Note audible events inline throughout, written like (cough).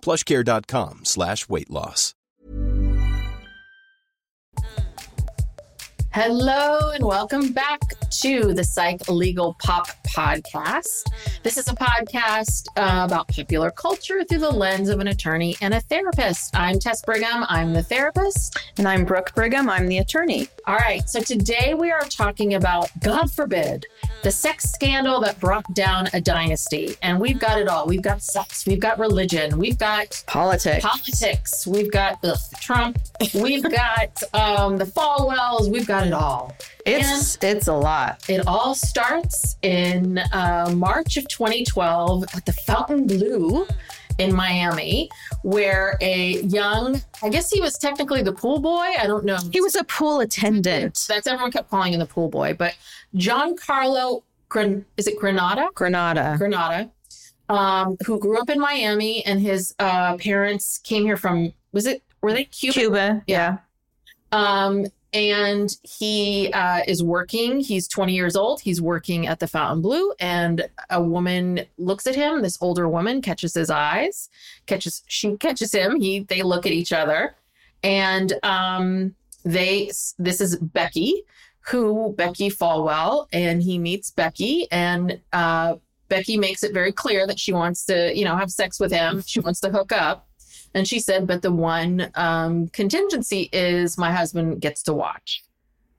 plushcare.com slash weight loss. Hello and welcome back to the Psych Legal Pop Podcast. This is a podcast uh, about popular culture through the lens of an attorney and a therapist. I'm Tess Brigham, I'm the therapist. And I'm Brooke Brigham, I'm the attorney. All right, so today we are talking about, God forbid, the sex scandal that brought down a dynasty. And we've got it all. We've got sex, we've got religion, we've got Politics. politics, we've got ugh, Trump, we've (laughs) got um, the Falwells, we've got it all. It's it's a lot. It all starts in uh, March of 2012 at the Fontainebleau in Miami, where a young, I guess he was technically the pool boy. I don't know. He was a pool attendant. That's everyone kept calling him the pool boy, but Giancarlo, Gran, is it Granada? Granada. Granada, um, who grew up in Miami, and his uh, parents came here from. Was it? Were they Cuba? Cuba. Yeah. Um, and he uh, is working. He's 20 years old. He's working at the Fontainebleau, and a woman looks at him. This older woman catches his eyes, catches she catches him. He they look at each other, and um, they this is Becky, who Becky Falwell, and he meets Becky, and uh, Becky makes it very clear that she wants to, you know, have sex with him. She wants to hook up. And she said, but the one um, contingency is my husband gets to watch.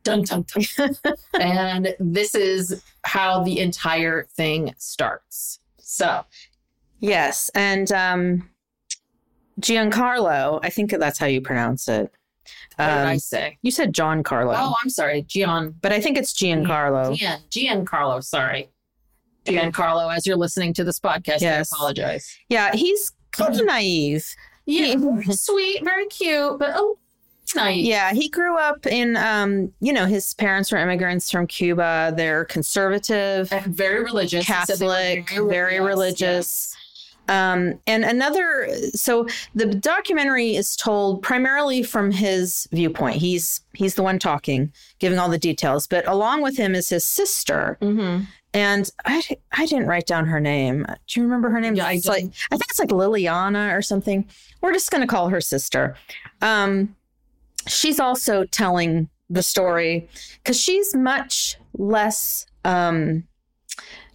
Dun, dun, dun. (laughs) and this is how the entire thing starts. So, Yes. And um Giancarlo, I think that's how you pronounce it. what did I Um, say? you said John Carlo. Oh, I'm sorry. Gian. but I think it's Giancarlo. Gian. Giancarlo. Sorry. Giancarlo, as you're listening to this podcast, Yes. I apologize. Yeah, he's kind of (clears throat) naive. Yeah, very sweet, very cute, but oh, naive. Yeah, he grew up in um, you know, his parents were immigrants from Cuba. They're conservative. Very religious. He said they were Catholic, very religious. Um, and another, so the documentary is told primarily from his viewpoint. He's he's the one talking, giving all the details. But along with him is his sister, Mm-hmm. And I I didn't write down her name. Do you remember her name? Yeah, I It's like. I think it's like Liliana or something. We're just going to call her sister. Um, she's also telling the story because she's much less um,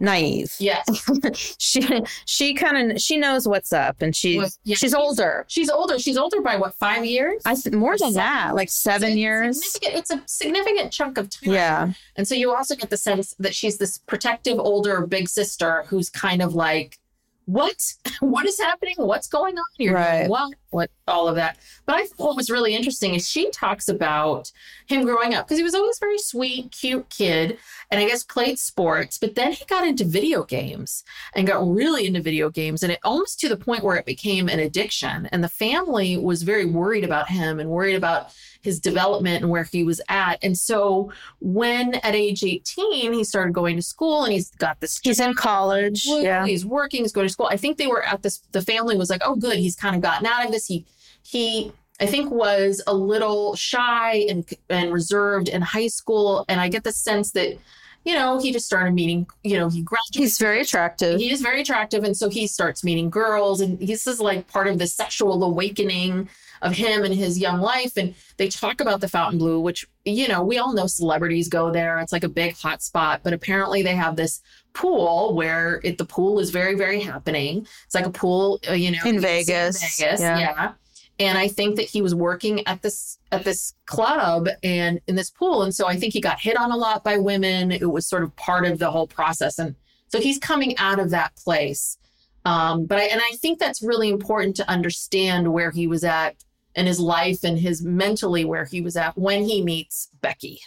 naive Yes. (laughs) she she kind of she knows what's up and she Well, yeah, she's older She's older. She's older by what, five years? i more than Seven. that like seven It's years significant- It's a significant chunk of time. yeah And so you also get the sense that she's this protective older big sister who's kind of like, what? (laughs) What is happening? What's going on? You're Right. well. what all of that. But I thought what was really interesting is she talks about him growing up because he was always very sweet, cute kid, and I guess played sports. But then he got into video games and got really into video games, and it almost to the point where it became an addiction. And the family was very worried about him and worried about his development and where he was at. And so when at age 18, he started going to school and he's got this. He's in college. Yeah. He's working, he's going to school. I think they were at this, the family was like, oh, good. He's kind of gotten out of this. He, he, I think was a little shy and and reserved in high school, and I get the sense that you know, he just started meeting, you know, he graduated. He's very attractive. He is very attractive. And so he starts meeting girls. And this is like part of the sexual awakening of him and his young life. And they talk about the Fontainebleau, which, you know, we all know celebrities go there. It's like a big hot spot. But apparently they have this pool where it, the pool is very, very happening. It's like a pool, uh, you know, in Vegas. In Vegas. yeah. yeah and i think that he was working at this at this club and in this pool and so i think he got hit on a lot by women it was sort of part of the whole process and so he's coming out of that place um, but I, and i think that's really important to understand where he was at in his life and his mentally where he was at when he meets Becky.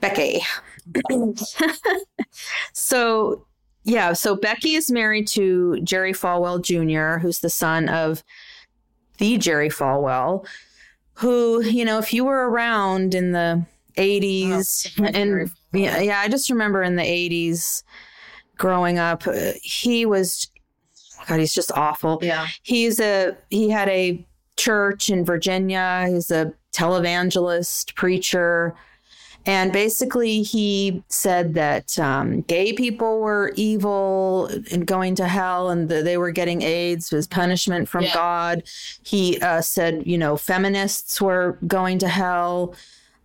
Becky. (laughs) so, yeah, so Becky is married to Jerry Falwell Jr., who's the son of the Jerry Falwell, who, you know, if you were around in the 80s oh, and yeah, yeah, I just remember in the 80s growing up, uh, he was God, he's just awful. Yeah. He's a he had a church in Virginia. He's a televangelist, preacher. And basically, he said that um, gay people were evil and going to hell and that they were getting AIDS as punishment from yeah. God. He uh, said, you know, feminists were going to hell.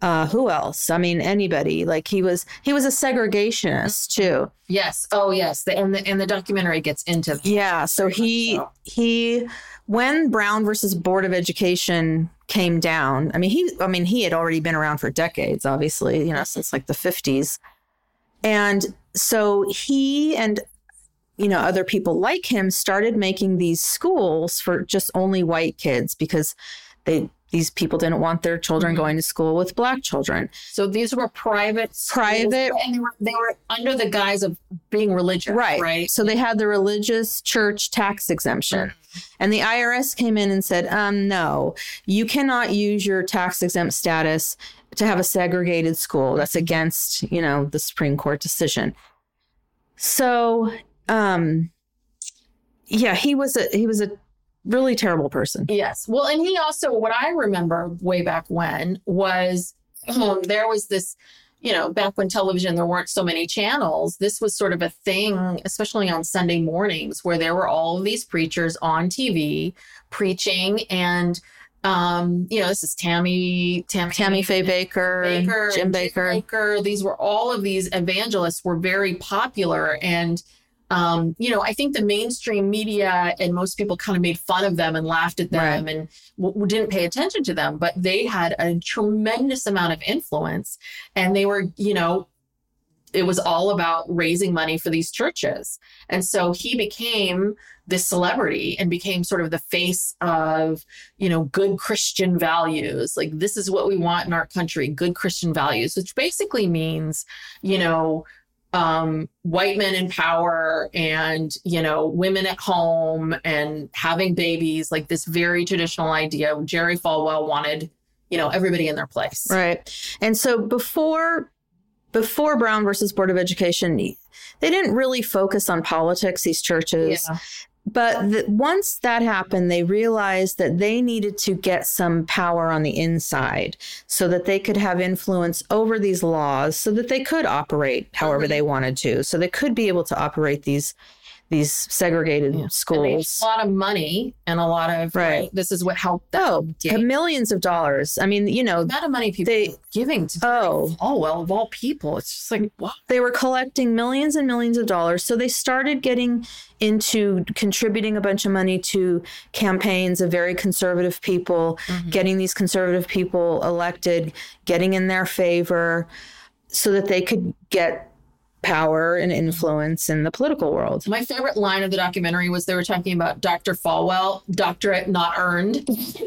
Uh, who else? I mean, anybody. Like he was, he was a segregationist too. Yes. Oh, yes. The, and the and the documentary gets into. That. Yeah. So he he when Brown versus Board of Education came down, I mean he I mean he had already been around for decades, obviously, you know, since like the 50s. And so he and you know other people like him started making these schools for just only white kids because they these people didn't want their children mm-hmm. going to school with black children. So these were private, private, and they were they were under the guise of being religious, right? Right. So they had the religious church tax exemption, mm-hmm. and the IRS came in and said, um, no, you cannot use your tax exempt status to have a segregated school. That's against you know the Supreme Court decision. So, um, yeah, he was a he was a really terrible person. Yes. Well, and he also, what I remember way back when was um, there was this, you know, back when television, there weren't so many channels. This was sort of a thing, especially on Sunday mornings, where there were all of these preachers on TV preaching and um, you know, this is Tammy, Tammy, Tammy Faye Baker, Bakker Jim Bakker. Bakker. These were all of these evangelists were very popular, and um, you know, I think the mainstream media and most people kind of made fun of them and laughed at them right. and w- didn't pay attention to them, but they had a tremendous amount of influence and they were, you know, it was all about raising money for these churches. And so he became this celebrity and became sort of the face of, you know, good Christian values. Like, this is what we want in our country good Christian values, which basically means, you know, um, white men in power and you know women at home and having babies like this very traditional idea. Jerry falwell wanted you know everybody in their place. Right. And so before before brown versus board of education they didn't really focus on politics these churches. Yeah. But the, once that happened, they realized that they needed to get some power on the inside so that they could have influence over these laws so that they could operate however they wanted to. So they could be able to operate these these segregated yeah. schools. a lot of money and a lot of right. right this is what helped them. Oh, get. millions of dollars. I mean, you know, the amount of money people they, giving to oh oh well of all people, it's just like what they were collecting millions and millions of dollars. So they started getting into contributing a bunch of money to campaigns of very conservative people, mm-hmm. getting these conservative people elected, getting in their favor, so that they could get power and influence in the political world. My favorite line of the documentary was they were talking about Dr. Falwell, doctorate not earned. (laughs)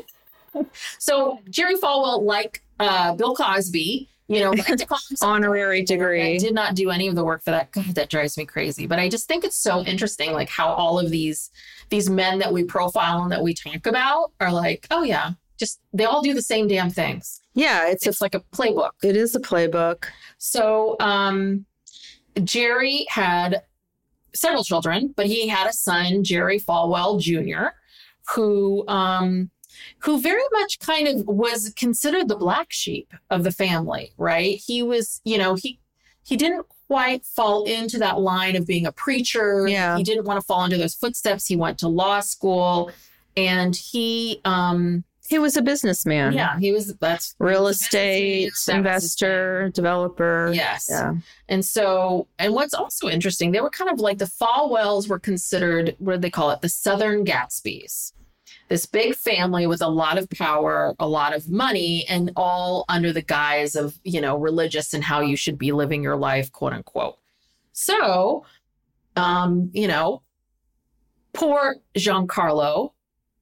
so Jerry Falwell, like uh, Bill Cosby, you know, (laughs) Honorary degree. did not do any of the work for that. God, that drives me crazy. But I just think it's so interesting, like how all of these these men that we profile and that we talk about are like, oh yeah, just they all do the same damn things. Yeah, it's, It's like a playbook. it is a playbook. So um, Jerry had several children, but he had a son, Jerry Falwell Jr., who um, who very much kind of was considered the black sheep of the family, right? He was, you know, he he didn't quite fall into that line of being a preacher. Yeah. He didn't want to fall into those footsteps. He went to law school and he um He was a businessman. yeah, he was that's Real estate. That was his thing. investor, developer. Yes. Yeah. And so, and what's also interesting, they were kind of like the Falwells were considered, what do they call it? The Southern Gatsbys. This big family with a lot of power, a lot of money, and all under the guise of, you know, religious and how you should be living your life, quote unquote. So, um, you know, poor Giancarlo,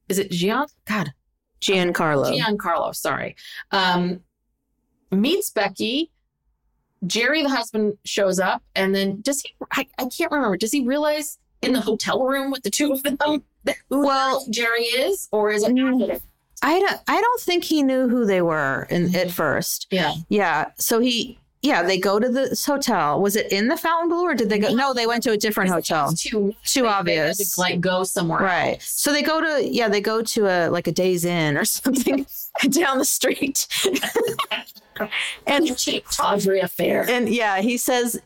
is it Gian? God, Giancarlo. Giancarlo, sorry, um, meets Becky. Jerry, the husband, shows up, and then does he? I, I can't remember. Does he realize in the hotel room with the two of them (laughs) who Well- Jerry is, or is it? Mm. I don't I don't think he knew who they were in, at first. Yeah, Yeah. So he yeah, they go to this hotel. Was it in the Fontainebleau or did they go No, they went to a different hotel. Too Too they- they obvious. to, like go somewhere. Right. else. So they go to yeah, they go to a like a Days Inn or (laughs) something (laughs) down the street. (laughs) and cheap tawdry affair. and yeah, he says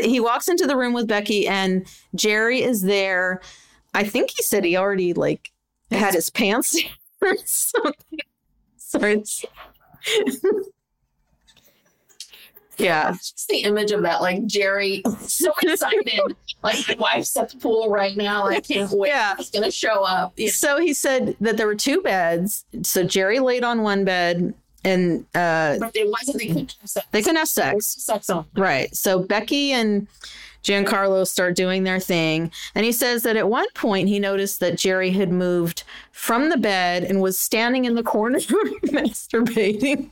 he walks into the room with Becky and Jerry is there. I think he said he already like had his pants or something. Sorry. Yeah. Just the image of that, like Jerry, so (laughs) excited. like my wife's at the pool right now. I can't wait. Yeah. He's gonna show up. Know, So he said that there were two beds. So Jerry laid on one bed and uh, but it wasn't. They couldn't have sex. they couldn't have sex. sex on. Right. So Becky and Giancarlo start doing their thing. And he says that at one point he noticed that Jerry had moved from the bed and was standing in the corner (laughs) masturbating.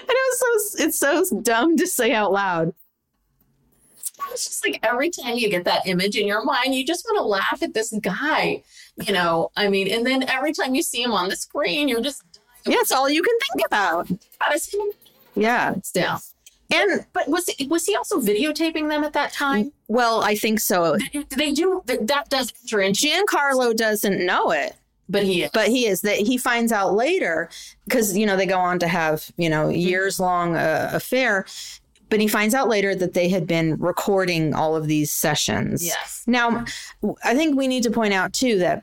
And it was so it's so dumb to say out loud. It's just like every time you get that image in your mind, you just want to laugh at this guy. You know, I mean, and then every time you see him on the screen, you're just Yeah, it's all you can think about. how does he Yeah. still. And But was was he also videotaping them at that time? well, I think so. Did they do that? That does enter into, Giancarlo doesn't know it. But he is. but he is. That he finds out later because you know they go on to have you know years long uh, affair but he finds out later that they had been recording all of these sessions. Yes, now i think we need to point out too that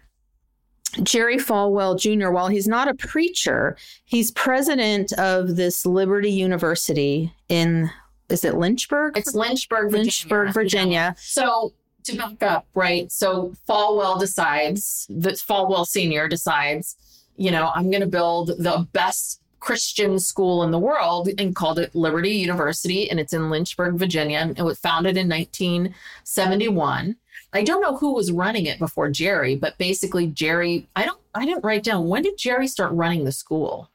jerry falwell jr while he's not a preacher he's president of this liberty university in is it lynchburg? It's Lynchburg, Virginia. lynchburg virginia. So to back up, right? So Falwell decides that Falwell Senior decides, you know, I'm going to build the best Christian school in the world and called it Liberty University, and it's in Lynchburg, Virginia. And it was founded in 1971. I don't know who was running it before Jerry, but basically Jerry. I don't. I didn't write down when did Jerry start running the school.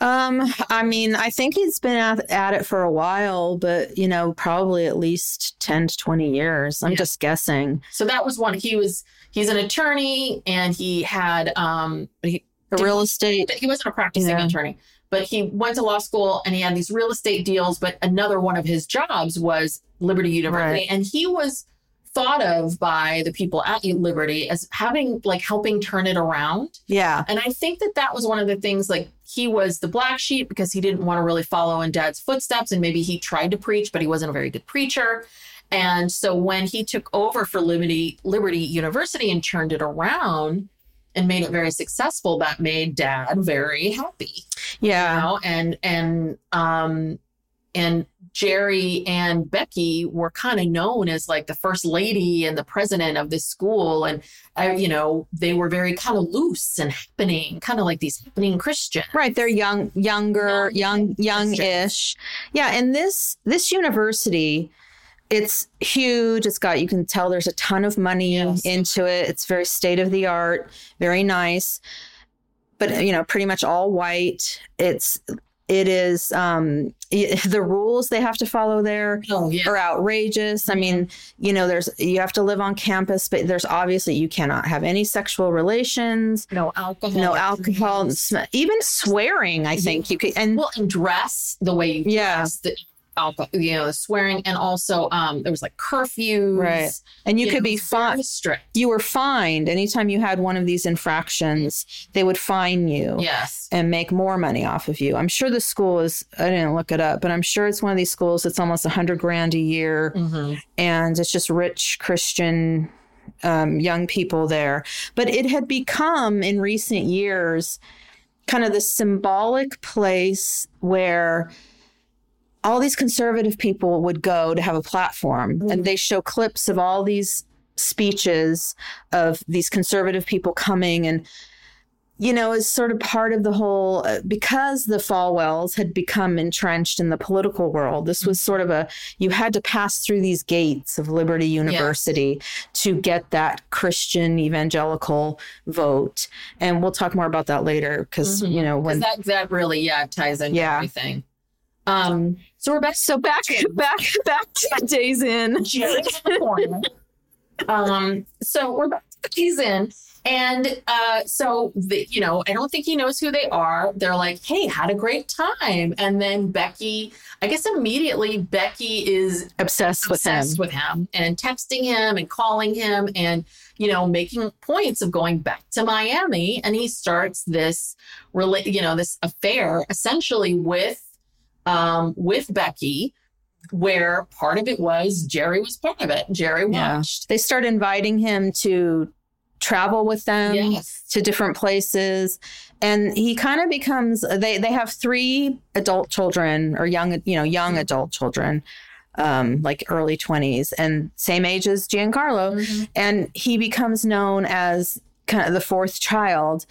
Um, I mean, I think he's been at, at it for a while, but you know, probably at least 10 to 20 years. I'm Yeah. just guessing. So that was one. He was. He's an attorney, and he had. Um, he, A real estate. he wasn't a practicing Yeah. attorney, but he went to law school and he had these real estate deals. But another one of his jobs was Liberty University, Right. and he was thought of by the people at Liberty as having like helping turn it around. Yeah. And I think that that was one of the things like he was the black sheep because he didn't want to really follow in dad's footsteps. And maybe he tried to preach, but he wasn't a very good preacher. And so when he took over for Liberty, Liberty University and turned it around and made it very successful, that made dad very happy. You Yeah. know, and and um and Jerry and Becky were kind of known as like the first lady and the president of this school. And, uh, you know, they were very kind of loose and happening, kind of like these happening Christians. Right. They're young, younger, young, Young young-ish. Yeah. And this, this university, it's huge. It's got, you can tell there's a ton of money Yes. into it. It's very state of the art, very nice, but, you know, pretty much all white. It's, it is, um, (laughs) the rules they have to follow there Oh, yeah. are outrageous. I mean, you know, there's you have to live on campus, but there's obviously you cannot have any sexual relations, No alcohol. no alcohol, even swearing. I think you could, and Well, and dress the way you Yeah. dress, the alcohol, you know, the swearing, and also um, there was like curfews. Right. and you, know, could it be fined. You were fined anytime you had one of these infractions. They would fine you. Yes. And make more money off of you. I'm sure the school is, I didn't look it up, but I'm sure it's one of these schools that's almost a hundred grand a year. hmm and it's just rich Christian um, young people there. But it had become in recent years kind of the symbolic place where all these conservative people would go to have a platform and they show clips of all these speeches of these conservative people coming and you know is sort of part of the whole uh, because the Falwells had become entrenched in the political world this was sort of a you had to pass through these gates of Liberty University to get that Christian evangelical vote and we'll talk more about that later because Mhm. you know when that that really yeah ties into Yeah. everything. Um, so we're back so back (laughs) back back to Days Inn Jerry's in. Um, so we're back to Days Inn. And uh, so the, you know, I don't think he knows who they are. They're like, "Hey, had a great time," and then Becky, I guess immediately Becky is obsessed with him with him and texting him and calling him and you know making points of going back to Miami and he starts this rela- you know this affair essentially with um with Becky where part of it was Jerry was part of it. Jerry Yeah. watched. They start inviting him to travel with them yes. to different places. And he kind of becomes they they have three adult children or young you know young adult children um like early 20s and same age as Giancarlo. Mhm. and he becomes known as kind of the fourth child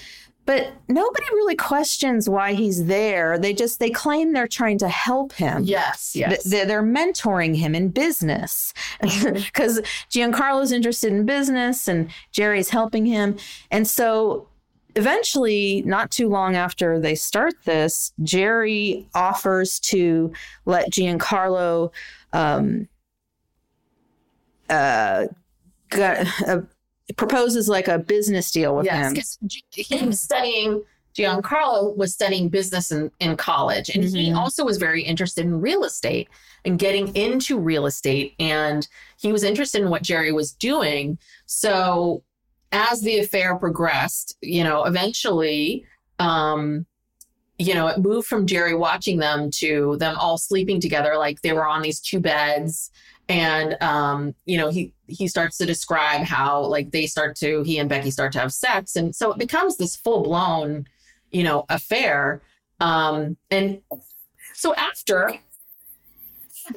but nobody really questions why he's there. They just they claim they're trying to help him. Yes yes. They're, they're mentoring him in business. (laughs) Because Giancarlo's interested in business and Jerry's helping him. And so eventually, not too long after they start this, Jerry offers to let Giancarlo um, uh, got, uh, proposes like a business deal with him. yes him. 'cause G- he was studying Giancarlo was studying business in, in college and he Mhm. also was very interested in real estate and getting into real estate and he was interested in what Jerry was doing so as the affair progressed you know eventually um you know it moved from Jerry watching them to them all sleeping together like they were on these two beds and um you know he he starts to describe how like they start to he and Becky start to have sex. And so it becomes this full blown you know affair. Um and so after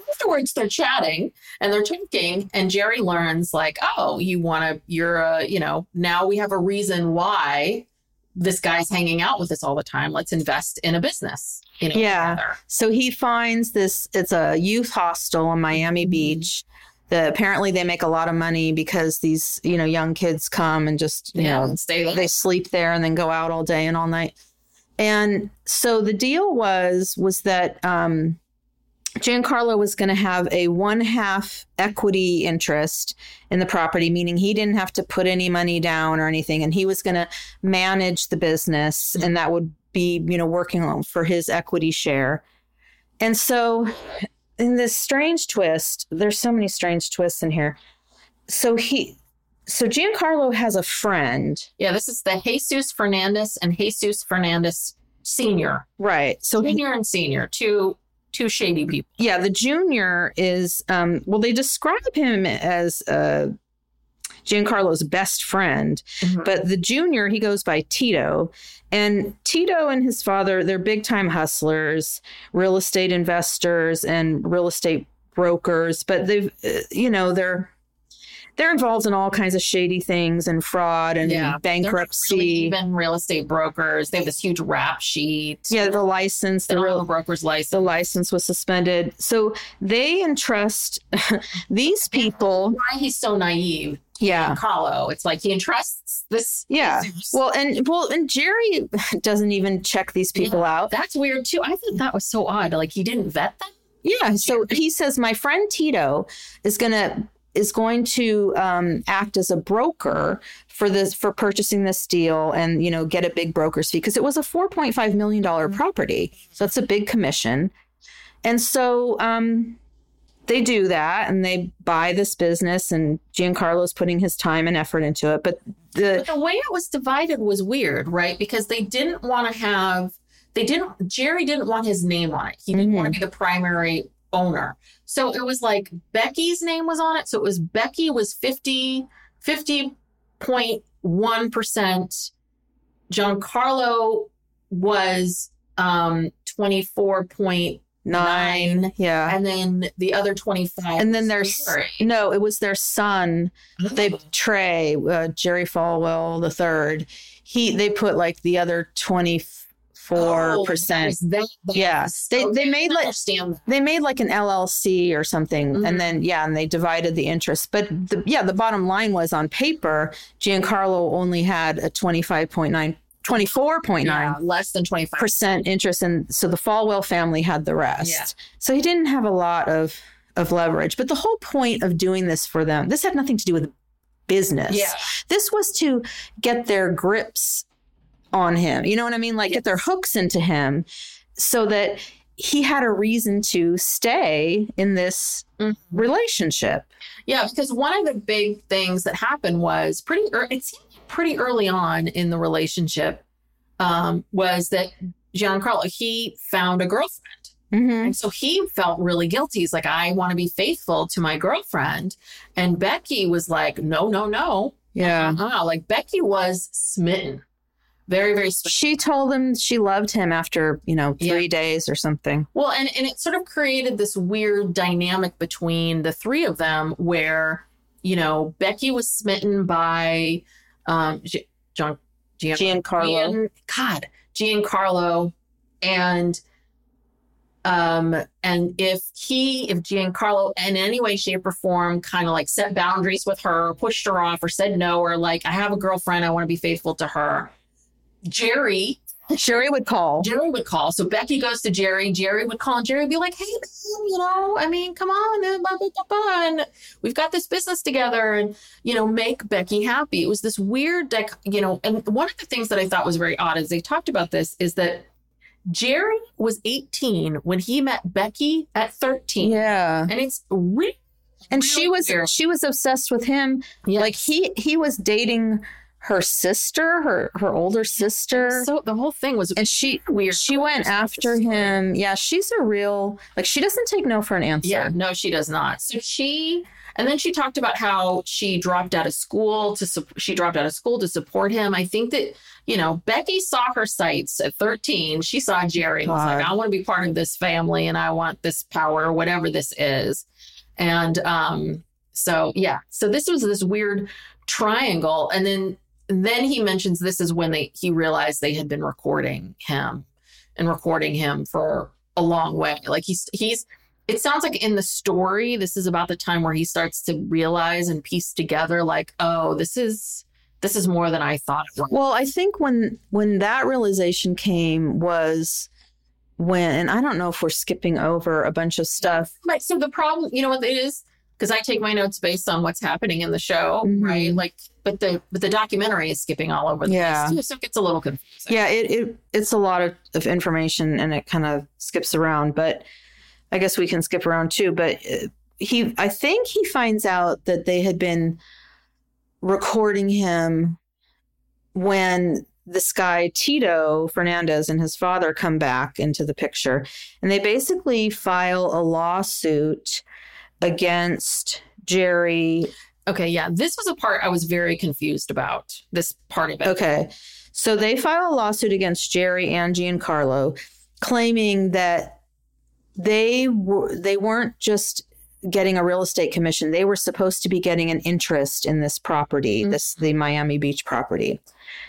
afterwards they're chatting and they're talking and Jerry learns like oh you want to you're a you know now we have a reason why this guy's hanging out with us all the time let's invest in a business you know Yeah. together. So he finds this, it's a youth hostel on Miami Mhm. Beach. The, apparently they make a lot of money because these, you know, young kids come and just, you yeah know, stay there they sleep there and then go out all day and all night. And so the deal was was that um, Giancarlo was going to have a one half equity interest in the property, meaning he didn't have to put any money down or anything, and he was going to manage the business, and that would be you know working for his equity share. And so, in this strange twist, there's so many strange twists in here. So he, so Giancarlo has a friend, Yeah, this is the Jesus Fernandez and Jesus Fernandez Senior. right? So he, Junior and senior, two two shady people. yeah, the junior is um well they describe him as uh Giancarlo's best friend. Mhm. But the junior, he goes by Tito. And Tito and his father, they're big time hustlers, real estate investors, and real estate brokers. But they've, uh, you know, they're they're involved in all kinds of shady things and fraud and Yeah. Bankruptcy. really even real estate brokers. They have this huge rap sheet. yeah, the license, the real broker's license. the license was suspended. So they entrust (laughs) these people. Why he's so naive, Yeah. Kahlo. It's like he entrusts this. Yeah. Well, and well, and Jerry (laughs) doesn't even check these people out. That's weird too. I thought that was so odd. Like he didn't vet them. Yeah. So he says, my friend Tito is gonna is going to um, act as a broker for this for purchasing this deal and you know get a big broker's fee because it was a 4.5 million dollar property so it's a big commission and so um, they do that and they buy this business and giancarlo's putting his time and effort into it but the But the way it was divided was weird, right? Because they didn't want to have they didn't Jerry didn't want his name on it. He didn't want to be the primary owner. So it was like Becky's name was on it. So it was Becky was 50 50.1%. Giancarlo was um 24.9 nine. Yeah. And then the other 25 and then there's no it was their son. They trey uh, jerry falwell the third. He they put like the other 24 Oh, percent. that- that Yeah. They- okay, they made, like- they made like an llc or something Mhm. and then yeah and they divided the interest. But the, yeah the bottom line was on paper giancarlo only had a 25.9 24.9 Yeah, less than 25 percent interest and so the falwell family had the rest. Yeah. so he didn't have a lot of of leverage. But the whole point of doing this for them this had nothing to do with business. Yeah. this was to get their grips on him you know what i mean like get their hooks into him so that he had a reason to stay in this Mhm. relationship Yeah, because one of the big things that happened was pretty ear it seemed pretty early on in the relationship um, was that Giancarlo he found a girlfriend. mm-hmm. And so he felt really guilty. He's like, I want to be faithful to my girlfriend. And Becky was like, no, no, no. yeah Uh-uh. Like Becky was smitten. Very, very she told him she loved him after you know Yeah. three days or something. Well, and, and it sort of created this weird dynamic between the three of them where, you know, Becky was smitten by um G- John Gian, giancarlo. Gian- God, Giancarlo. And um and if he if Giancarlo in any way shape or form kind of like set boundaries with her pushed her off or said no or like I have a girlfriend. I want to be faithful to her Jerry Jerry would call. Jerry would call. So Becky goes to Jerry. Jerry would call, and Jerry would be like, "Hey, man, you know, I mean, come on, and blah blah blah, and we've got this business together, and you know, make Becky happy." It was this weird, like, you know, and one of the things that I thought was very odd as they talked about this is that Jerry was 18 when he met Becky at 13, Yeah. and it's really And she was weird. she was obsessed with him. Yeah. Like he he was dating her sister, her her older sister. so the whole thing was and she weird. she went after him. Yeah, she's a real like she doesn't take no for an answer. Yeah, no, she does not. So she, and then she talked about how she dropped out of school to she dropped out of school to support him. I think that you know Becky saw her sights at thirteen. She saw Jerry and was like, I want to be part of this family and I want this power, whatever this is. And um, so yeah, so this was this weird triangle, and then then he mentions this is when they he realized they had been recording him and recording him for a long way. Like he's he's it sounds like in the story, this is about the time where he starts to realize and piece together, like, oh, this is this is more than I thought it was. Well, I think when when that realization came was when and I don't know if we're skipping over a bunch of stuff. Right. So the problem, you know what it is? Because I take my notes based on what's happening in the show, Mhm. right? Like, but the but the documentary is skipping all over the Yeah. place too, so it gets a little confusing. Yeah, it, it it's a lot of, of information and it kind of skips around, but I guess we can skip around too. But uh, he, I think he finds out that they had been recording him when this guy Tito Fernandez and his father come back into the picture, and they basically file a lawsuit against Jerry Okay, yeah. This was a part I was very confused about. This part of it. Okay. So they file a lawsuit against Jerry and Giancarlo claiming that they were they weren't just getting a real estate commission. They were supposed to be getting an interest in this property, Mm-hmm. this the Miami Beach property.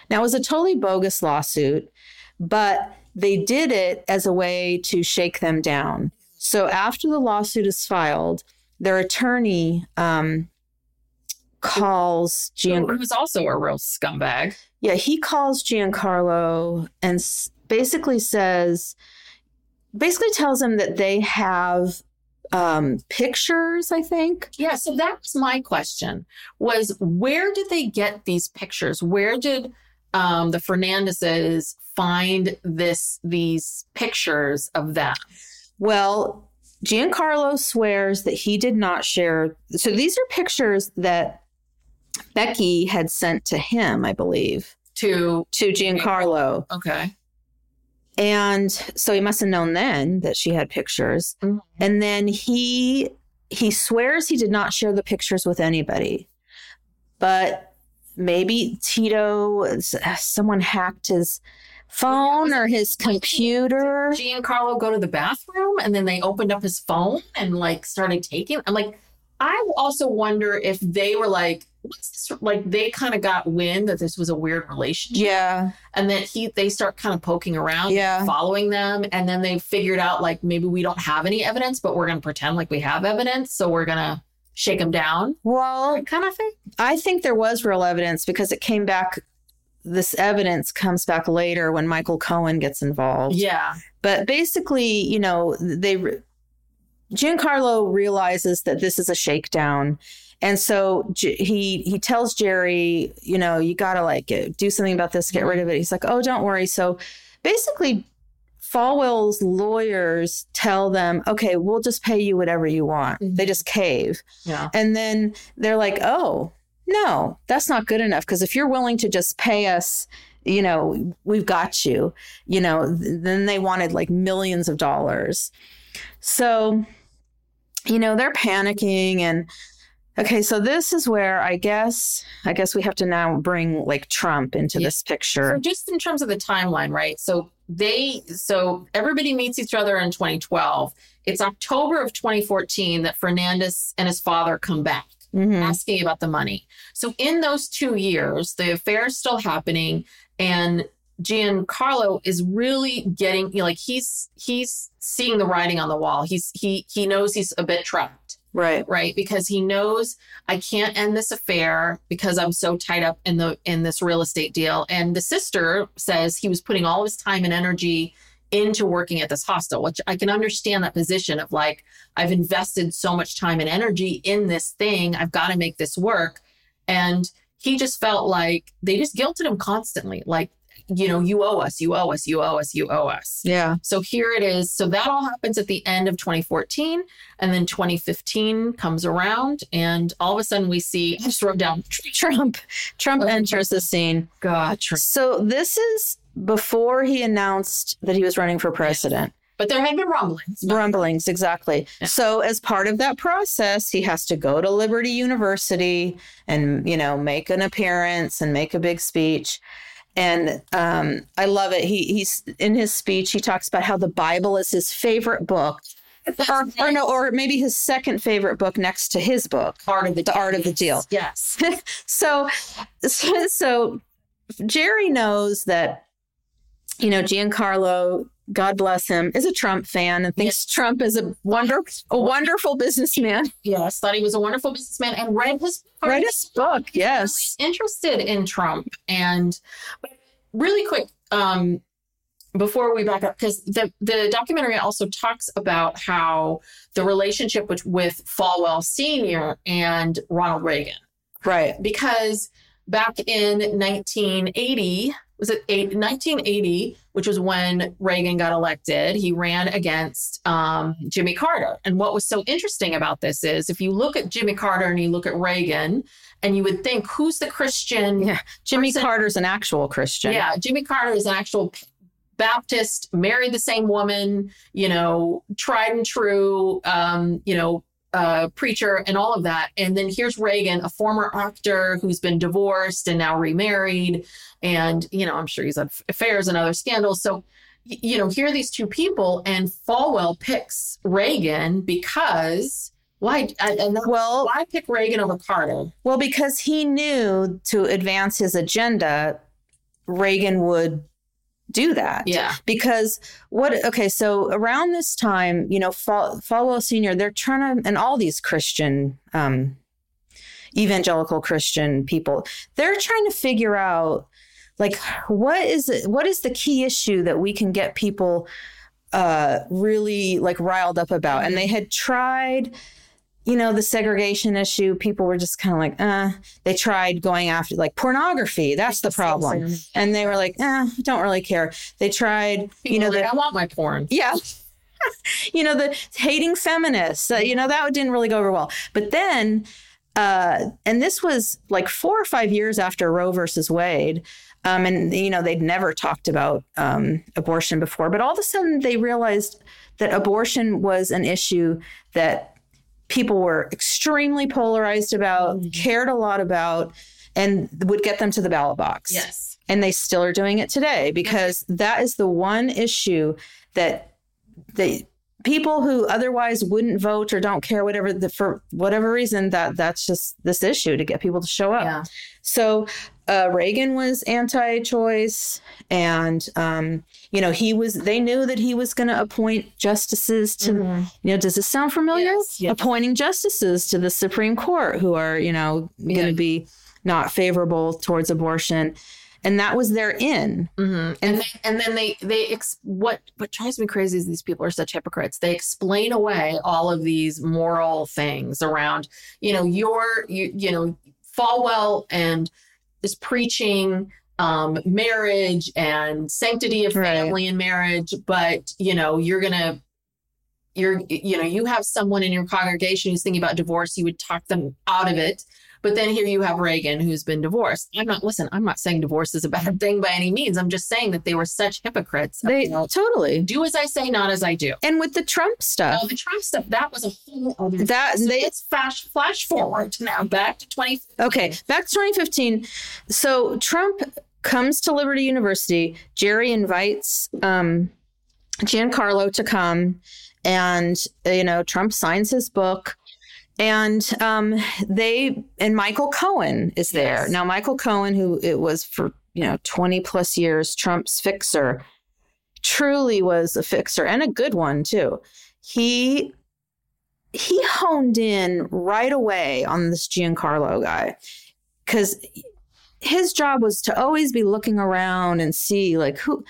Now it was a totally bogus lawsuit, but they did it as a way to shake them down. So after the lawsuit is filed, their attorney um, calls Gian. Who was also a real scumbag. Yeah, he calls Giancarlo and s- basically says, basically tells him that they have um, pictures. I think. Yeah, so that was my question. Was where did they get these pictures? Where did um, the Fernandezes find this these pictures of them? Well, Giancarlo swears that he did not share. So these are pictures that Becky had sent to him, I believe, To to Giancarlo. okay, And so he must have known then that she had pictures. Mhm. And then he he swears he did not share the pictures with anybody. But maybe Tito someone hacked his phone or his computer. Giancarlo go to the bathroom and then they opened up his phone and like started taking. I'm like, I also wonder if they were like, what's this? Like they kind of got wind that this was a weird relationship. Yeah. and then he they start kind of poking around Yeah. following them and then they figured out like maybe we don't have any evidence but we're going to pretend like we have evidence so we're going to shake them down Well, kind of thing I think there was real evidence because it came back. This evidence comes back later when Michael Cohen gets involved. yeah But basically, you know, they Giancarlo realizes that this is a shakedown. And so J- he he tells Jerry, you know, you got to like do something about this, get rid of it. He's like, "Oh, don't worry." So basically Falwell's lawyers tell them, "Okay, we'll just pay you whatever you want." Mhm. They just cave. yeah And then they're like, oh, no, that's not good enough. Because if you're willing to just pay us, you know, we've got you, you know, th- then they wanted like millions of dollars. So, you know, they're panicking and okay, so this is where I guess I guess we have to now bring like Trump into Yeah. this so picture. just in terms of the timeline right so they so everybody meets each other in 2012 it's october of 2014 that fernandez and his father come back Mhm. asking about the money. So in those two years, the affair is still happening, and Giancarlo is really getting you know, like he's he's seeing the writing on the wall. He's he he knows he's a bit trapped, Right. right? Because he knows I can't end this affair because I'm so tied up in the in this real estate deal. And the sister says he was putting all his time and energy into working at this hostel, which I can understand that position of like, I've invested so much time and energy in this thing. I've got to make this work. And he just felt like they just guilted him constantly. Like, you know, you owe us, you owe us, you owe us, you owe us. Yeah. So here it is. So that all happens at the end of 2014. And then 2015 comes around. And all of a sudden we see, I just wrote down, Trump. Trump oh. enters the scene. God, Trump. So this is before he announced that he was running for president. But there had been rumblings. Rumblings, exactly. Yeah. So as part of that process, he has to go to Liberty University and you know make an appearance and make a big speech. And um, I love it. He he's in his speech. He talks about how the Bible is his favorite book, or, or no, or maybe his second favorite book next to his book. Art of the, The Art of the Deal. Yes. (laughs) so, so, (laughs) so Jerry knows that, you know, Giancarlo, God bless him, is a Trump fan and thinks Trump is a wonder, a wonderful businessman. Yes. Thought he was a wonderful businessman and read his Read his book, yes. really interested in Trump. And really quick, um, before we back up, because the, the documentary also talks about how the relationship with, with Falwell Sr. and Ronald Reagan, Right. because back in 1980, was it eight, 1980, which was when Reagan got elected, he ran against um, Jimmy Carter. And what was so interesting about this is if you look at Jimmy Carter and you look at Reagan, and you would think, who's the Christian? Yeah. Jimmy Person- Carter's an actual Christian. Yeah, Jimmy Carter is an actual Baptist, married the same woman, you know, tried and true, um, you know, uh, preacher and all of that. And then here's Reagan, a former actor who's been divorced and now remarried. And, you know, I'm sure he's had affairs and other scandals. So, you know, here are these two people, and Falwell picks Reagan because why? And well, why pick Reagan over Carter? Well, because he knew to advance his agenda, Reagan would do that. Yeah. Because what, okay, so around this time, you know, Fal- Falwell Sr., they're trying to, and all these Christian, um, evangelical Christian people, they're trying to figure out like what is it, what is the key issue that we can get people uh really like riled up about and they had tried you know, the segregation issue, people were just kind of like, uh, they tried going after like pornography. That's the problem. And they were like, eh, don't really care. They tried, people you know, like, the, I want my porn. Yeah. (laughs) you know, the hating feminists, uh, you know, that didn't really go over well. But then, uh, and this was like four or five years after Roe versus Wade. Um, and, you know, they'd never talked about um, abortion before, but all of a sudden they realized that abortion was an issue that people were extremely polarized about, mm-hmm. cared a lot about, and would get them to the ballot box. Yes. And they still are doing it today because that is the one issue that they people who otherwise wouldn't vote or don't care whatever the for whatever reason that that's just this issue to get people to show up. Yeah. So uh, Reagan was anti-choice, and um, you know he was. They knew that he was going to appoint justices to. Mm-hmm. You know, does this sound familiar? Yes, yes. Appointing justices to the Supreme Court who are you know going to yeah. be not favorable towards abortion and that was their in. Mm-hmm. And and, they, and, then they they ex- what what drives me crazy is these people are such hypocrites. They explain away all of these moral things around you know your you you know Falwell and is preaching um, marriage and sanctity of family right. and marriage, but you know, you're gonna you're you know, you have someone in your congregation who's thinking about divorce, you would talk them out of it. But then here you have Reagan who's been divorced. I'm not listen, I'm not saying divorce is a bad (laughs) thing by any means. I'm just saying that they were such hypocrites. They totally do as I say, not as I do. And with the Trump stuff. Oh, the Trump stuff, that was a whole other that so they let's flash flash forward now back to 2015. Okay, back to 2015. So Trump comes to Liberty University. Jerry invites um Giancarlo to come and you know Trump signs his book and um, they and Michael Cohen is there yes. now. Michael Cohen, who it was for you know twenty plus years, Trump's fixer, truly was a fixer and a good one too. He he honed in right away on this Giancarlo guy because his job was to always be looking around and see like who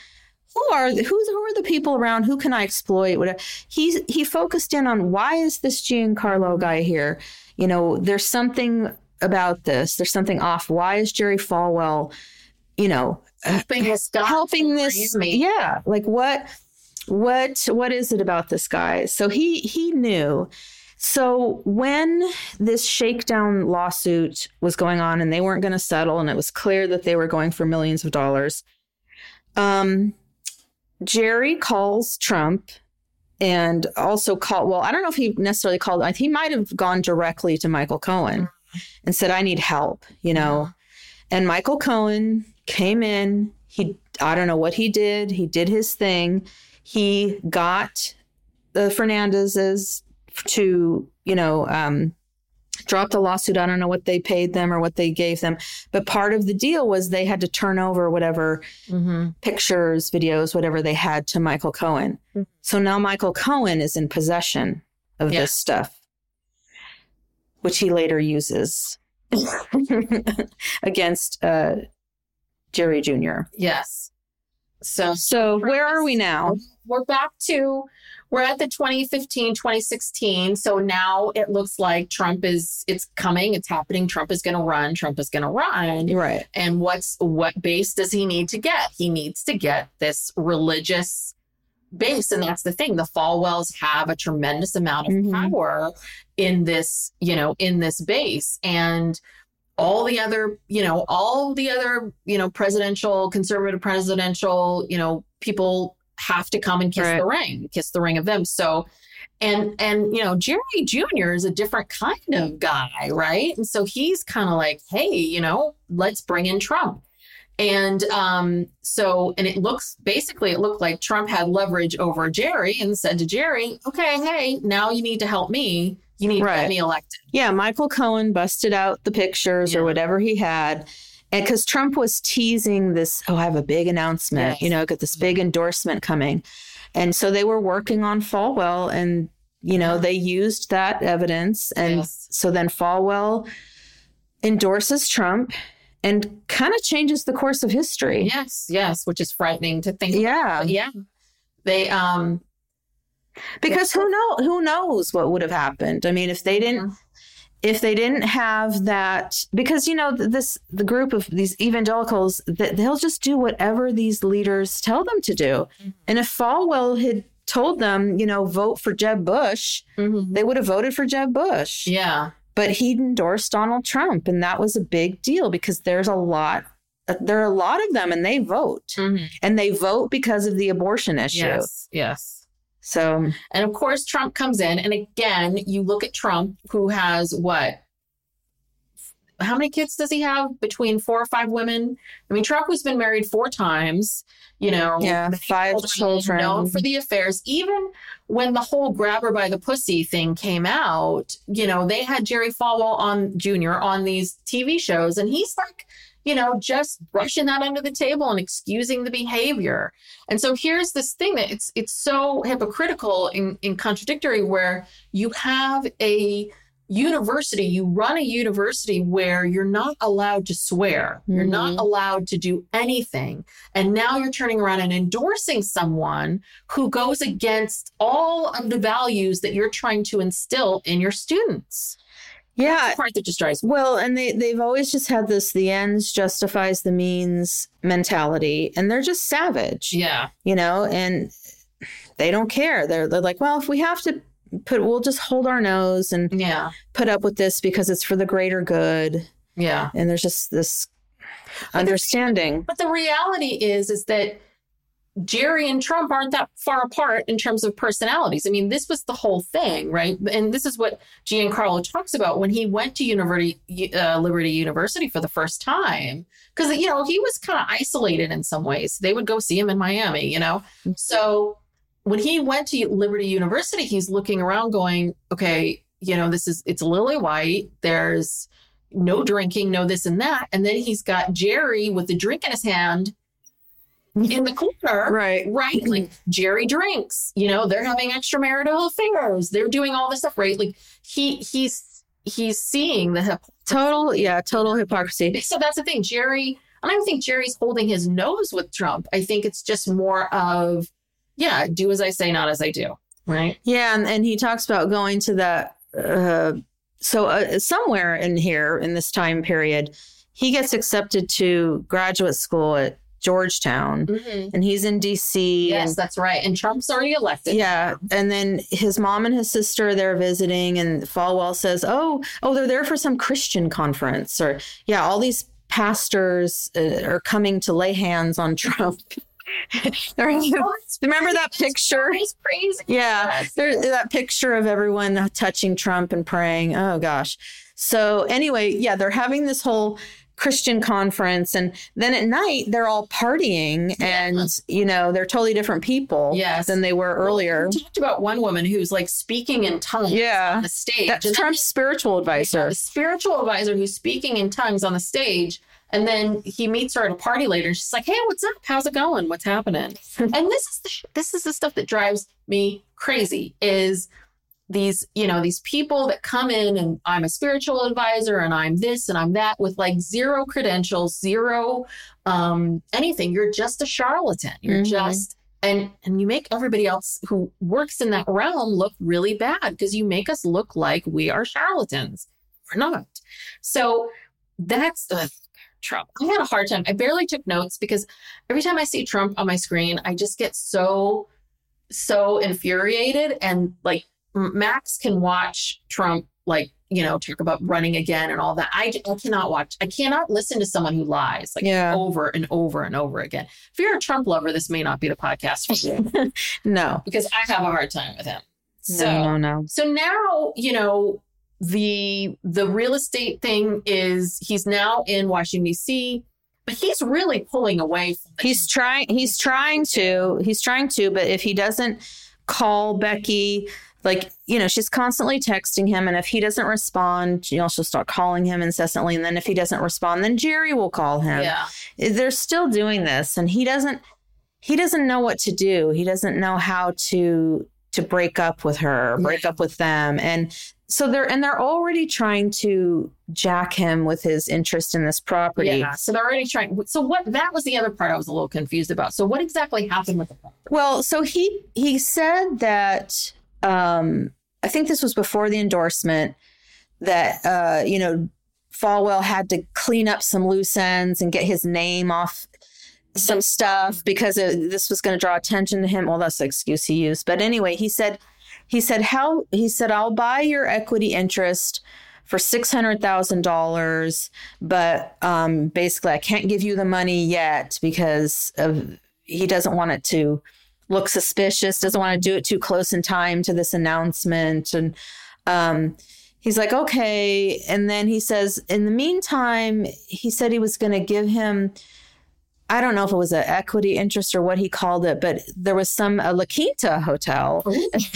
who are who's who are the people around? Who can I exploit? Whatever. He he focused in on why is this Giancarlo guy here? You know, there's something about this. There's something off. Why is Jerry Falwell? You know, helping this helping this. Yeah, like what what what is it about this guy? So he he knew. So when this shakedown lawsuit was going on and they weren't going to settle, and it was clear that they were going for millions of dollars, um, Jerry calls Trump and also called, well, I don't know if he necessarily called, he might have gone directly to Michael Cohen mm-hmm. and said, I need help, you know. And Michael Cohen came in. He, I don't know what he did. He did his thing. He got the Fernandezes to, you know, um, dropped a lawsuit. I don't know what they paid them or what they gave them. But part of the deal was they had to turn over whatever mm-hmm. pictures, videos, whatever they had to Michael Cohen. Mm-hmm. So now Michael Cohen is in possession of yeah. this stuff, which he later uses (laughs) against uh, Jerry Jr. Yes. So, so where are we now? We're back to we're at the 2015 2016 so now it looks like trump is it's coming it's happening. Trump is going to run trump is going to run. Right. And what's what base does he need to get? He needs to get this religious base and that's the thing. The falwells have a tremendous amount of mm-hmm. power in this you know in this base. And all the other you know all the other you know presidential conservative presidential you know people have to come and kiss right. the ring, kiss the ring of them. So, and and you know jerry jr is a different kind of guy right and so he's kind of like hey you know let's bring in trump and um, so, and it looks basically, it looked like Trump had leverage over Jerry and said to Jerry, okay, hey, now you need to help me. You need right. to get me elected. Yeah. Michael Cohen busted out the pictures yeah. or whatever he had. And because Trump was teasing this, oh, I have a big announcement, yes. you know, got this big mm-hmm. endorsement coming. And so they were working on Falwell and, you know, they used that evidence. And yes. so then Falwell endorses Trump and kind of changes the course of history. Yes, yes, which is frightening to think. Yeah, about. yeah. They um because who know who knows what would have happened. I mean, if they didn't mm-hmm. If they didn't have that because you know this the group of these evangelicals that they'll just do whatever these leaders tell them to do. Mm-hmm. And if Falwell had told them, you know, vote for Jeb Bush, mm-hmm. they would have voted for Jeb Bush. Yeah but he endorsed Donald Trump. And that was a big deal because there's a lot, there are a lot of them and they vote. Mm-hmm. And they vote because of the abortion issue. Yes. Yes. So, and of course, Trump comes in. And again, you look at Trump, who has what? How many kids does he have? Between four or five women? I mean, Trump has been married four times, you know. Yeah, five children. Known for the affairs. Even when the whole grab her by the pussy thing came out, you know, they had Jerry Falwell on Jr. on these TV shows, and he's like, you know, just brushing that under the table and excusing the behavior. And so here's this thing that it's it's so hypocritical and, and contradictory where you have a university, you run a university where you're not allowed to swear, mm-hmm. you're not mm-hmm. allowed to do anything. And now you're turning around and endorsing someone who goes against all of the values that you're trying to instill in your students. Yeah. The part that just drives me. Well, and they, they've always just had this the ends justifies the means mentality, and they're just savage. Yeah. You know, and they don't care. They're, they're like, well, if we have to put we'll just hold our nose and yeah put up with this because it's for the greater good yeah and there's just this but understanding the, but the reality is is that Jerry and Trump aren't that far apart in terms of personalities. I mean, this was the whole thing, right? And this is what Giancarlo talks about when he went to University, uh, Liberty University for the first time. Because, you know, he was kind of isolated in some ways. They would go see him in Miami, you know? Mm-hmm. So when he went to Liberty University, he's looking around going, okay, you know, this is, it's lily white. There's no drinking, no this and that. And then he's got Jerry with the drink in his hand in the corner. right. Right. Like Jerry drinks, you know, they're having extramarital affairs. They're doing all this stuff, right? Like he, he's, he's seeing the total, yeah, total hypocrisy. So that's the thing. Jerry, I don't think Jerry's holding his nose with Trump. I think it's just more of, yeah, do as I say, not as I do. Right. Yeah. And, and he talks about going to that. Uh, so, uh, somewhere in here in this time period, he gets accepted to graduate school at Georgetown mm-hmm. and he's in DC. Yes, and, that's right. And Trump's already elected. Yeah. And then his mom and his sister, they're visiting, and Falwell says, Oh, oh, they're there for some Christian conference. Or, yeah, all these pastors uh, are coming to lay hands on (laughs) Trump. Remember that picture? It's crazy. Yeah, there's that picture of everyone touching Trump and praying. Oh gosh. So anyway, yeah, they're having this whole Christian conference, and then at night they're all partying, and yeah. you know they're totally different people yes. than they were earlier. We talked about one woman who's like speaking in tongues yeah. on the stage. That's Trump's spiritual advisor. The spiritual advisor who's speaking in tongues on the stage and then he meets her at a party later, and she's like, "Hey, what's up? How's it going? What's happening?" (laughs) and this is the this is the stuff that drives me crazy. Is these you know these people that come in and I'm a spiritual advisor and I'm this and I'm that with like zero credentials, zero um, anything. You're just a charlatan. You're mm-hmm. just and and you make everybody else who works in that realm look really bad because you make us look like we are charlatans. We're not. So that's the Trump. I had a hard time. I barely took notes because every time I see Trump on my screen, I just get so, so infuriated. And like Max can watch Trump, like, you know, talk about running again and all that. I, I cannot watch, I cannot listen to someone who lies like yeah. over and over and over again. If you're a Trump lover, this may not be the podcast for you. (laughs) no, because I have a hard time with him. So, no, no, no. so now, you know, the the real estate thing is he's now in Washington D.C., but he's really pulling away from. The He's trying. He's trying to. He's trying to. But if he doesn't call Becky, like you know, she's constantly texting him, and if he doesn't respond, you know, she'll start calling him incessantly. And then if he doesn't respond, then Jerry will call him. yeah, They're still doing this, and he doesn't. He doesn't know what to do. He doesn't know how to to break up with her, break up with them, and so they're and they're already trying to jack him with his interest in this property. yeah. So they're already trying. So what? That was the other part I was a little confused about. So what exactly happened with the property? Well, so he he said that um I think this was before the endorsement that uh you know Falwell had to clean up some loose ends and get his name off some stuff because it, this was going to draw attention to him. Well, that's the excuse he used. But anyway, he said he said how he said I'll buy your equity interest for six hundred thousand dollars, but um, basically I can't give you the money yet because of he doesn't want it to look suspicious, doesn't want to do it too close in time to this announcement. And um, he's like, okay. And then he says, in the meantime, he said he was going to give him, I don't know if it was an equity interest or what he called it, but there was some a La Quinta hotel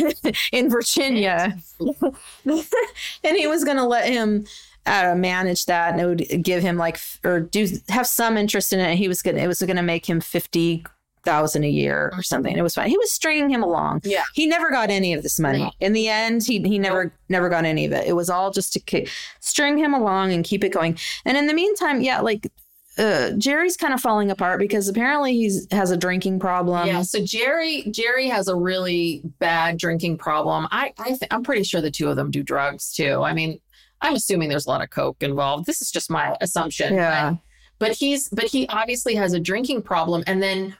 (laughs) in Virginia. (laughs) and he was going to let him uh, manage that and it would give him like or do have some interest in it. He was gonna it was gonna make him fifty thousand a year or something. It was fine. He was stringing him along. Yeah. He never got any of this money. In the end, he he never never got any of it. It was all just to string him along and keep it going. And in the meantime, yeah, like uh, Jerry's kind of falling apart because apparently he's has a drinking problem. yeah. So Jerry Jerry has a really bad drinking problem. I I th- I'm pretty sure the two of them do drugs too. I mean, I'm assuming there's a lot of coke involved. This is just my assumption. Yeah. But, but he's but he obviously has a drinking problem. And then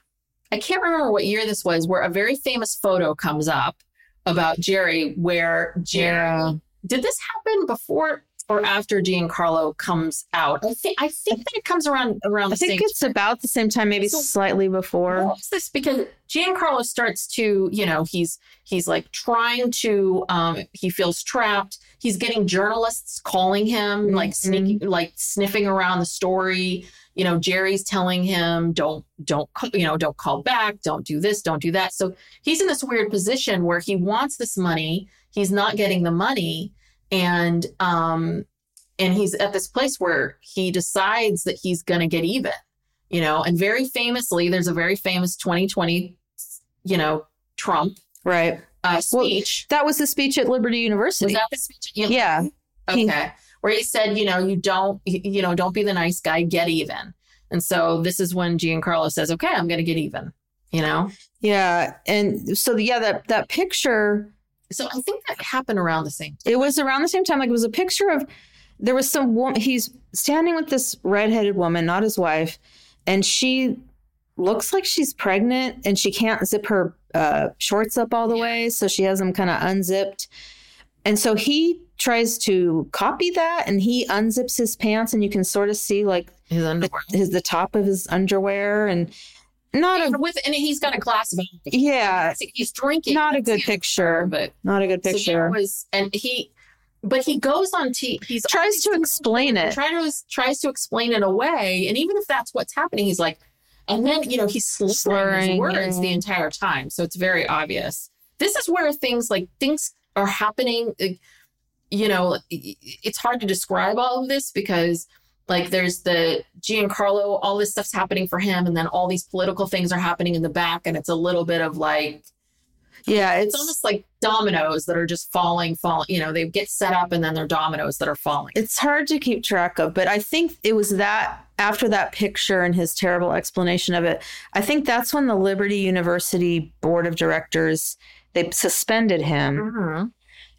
I can't remember what year this was, where a very famous photo comes up about Jerry, where Jerry Yeah. did this happen before or after Giancarlo comes out? I think I think that it comes around around I the same think it's about the same time, maybe So- slightly before. What was this? Because Giancarlo starts to, you know, he's he's like trying to um he feels trapped. He's getting journalists calling him, like Mhm. sneaking like sniffing around the story. You know, Jerry's telling him, don't don't you know, don't call back, don't do this, don't do that. So he's in this weird position where he wants this money, he's not getting the money, and um and he's at this place where he decides that he's gonna get even you know and very famously there's a very famous 2020 you know trump Right. uh, Well, speech That was the speech at Liberty University. was that the speech yeah. he- okay where he said you know you don't you know don't be the nice guy get even and so this is when giancarlo says okay i'm gonna get even you know Yeah. And so yeah, that that picture so i think that happened around the same time. it was around the same time. Like it was a picture of there was some woman he's standing with this redheaded woman, not his wife, and she looks like she's pregnant and she can't zip her uh, shorts up all the way, so she has them kind of unzipped. And so he tries to copy that and he unzips his pants and you can sort of see like his the, underwear his the top of his underwear and not a with and he's got a glass of yeah, he's drinking not a good picture. but Not a good So picture. there was, and he, but he goes on T. He's Tries to explain it. Tries to tries to explain it away, and even if that's what's happening, he's like, and then you know he's slurring, Slurring, his words yeah. the entire time, so it's very obvious. This is where things like things are happening. like, You know, it's hard to describe all of this because. Like there's the Giancarlo, all this stuff's happening for him, and then all these political things are happening in the back, and it's a little bit of like yeah, it's almost like dominoes that are just falling, falling. You know, they get set up and then they're dominoes that are falling. it's hard to keep track of, but I think it was that after that picture and his terrible explanation of it, I think that's when the Liberty University board of directors they suspended him. Mm-hmm.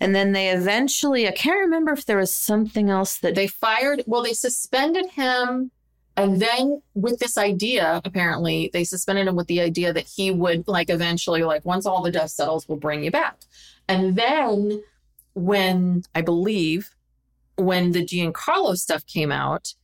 And then they eventually I can't remember if there was something else that They fired, well, they suspended him. And then with this idea, apparently, they suspended him with the idea that he would, like, eventually, like, once all the dust settles, we'll bring you back. And then when I believe when the Giancarlo stuff came out,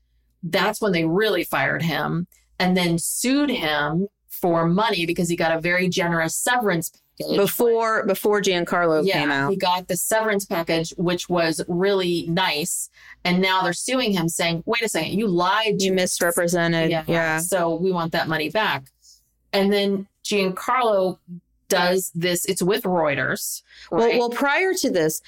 that's when they really fired him and then sued him for money because he got a very generous severance. Before before Giancarlo yeah, came out. he got the severance package, which was really nice. And now they're suing him, saying, "Wait a second, you lied. You misrepresented. Yeah. yeah. So we want that money back." And then Giancarlo does this. It's with Reuters. Well, well, prior to this,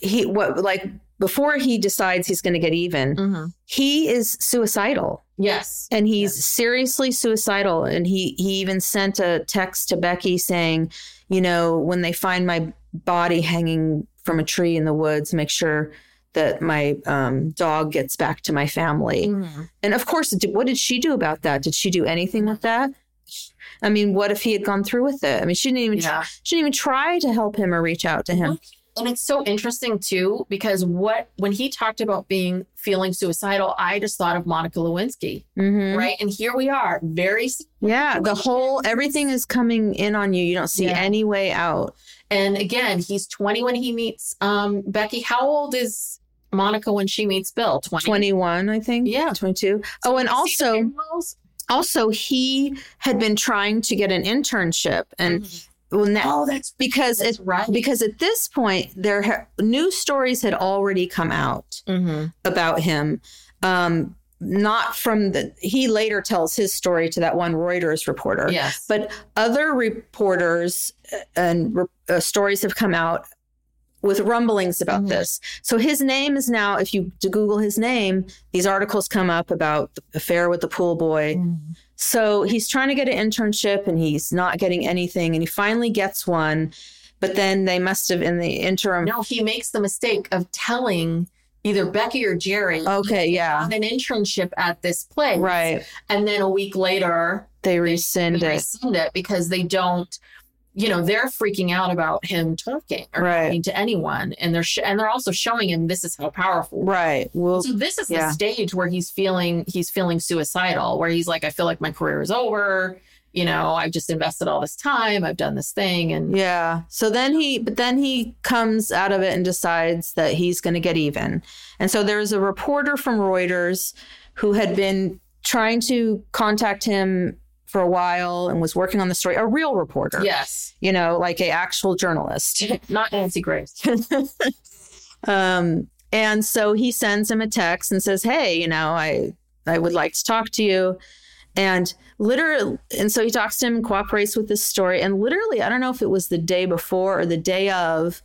he what like before he decides he's going to get even, Mhm. he is suicidal yes, and he's seriously suicidal. And he he even sent a text to Becky saying, you know, when they find my body hanging from a tree in the woods, make sure that my um, dog gets back to my family. Mhm. And of course, what did she do about that? Did she do anything with that? I mean, what if he had gone through with it? I mean, she didn't even Yeah. she didn't even try to help him or reach out to him. And it's so interesting too because what when he talked about being feeling suicidal, I just thought of Monica Lewinsky, Mhm. right? And here we are, very Yeah, the whole everything is coming in on you. You don't see Yeah. any way out. And again, he's 20 when he meets um, Becky. How old is Monica when she meets Bill? 20. 21, I think. Yeah. 22. Oh, and also also he had been trying to get an internship and well now oh, that's because that's it right. because at this point there ha- news stories had already come out hmm about him um not from the he later tells his story to that one Reuters reporter yes, but other reporters uh, and re- uh, stories have come out with rumblings about Mhm. this. So his name is now, if you to Google his name, these articles come up about the affair with the pool boy. Mhm. So he's trying to get an internship and he's not getting anything, and he finally gets one. But then they must have, in the interim, no, he makes the mistake of telling either Becky or Jerry. okay, yeah, an internship at this place, right. And then a week later, They rescind they it. rescind it because they don't you know they're freaking out about him talking or Right. talking to anyone and they're sh- and they're also showing him this is how powerful Right. Well, so this is yeah. the stage where he's feeling he's feeling suicidal where he's like i feel like my career is over you know i've just invested all this time i've done this thing and Yeah. So then he, but then he comes out of it and decides that he's going to get even. And so there's a reporter from Reuters who had been trying to contact him for a while and was working on the story, a real reporter, yes you know, like a actual journalist. (laughs) not nancy grace (laughs) um, and so he sends him a text and says, "Hey, you know, I I would like to talk to you." And literally, and so he talks to him, and cooperates with this story, and literally, I don't know if it was the day before or the day of.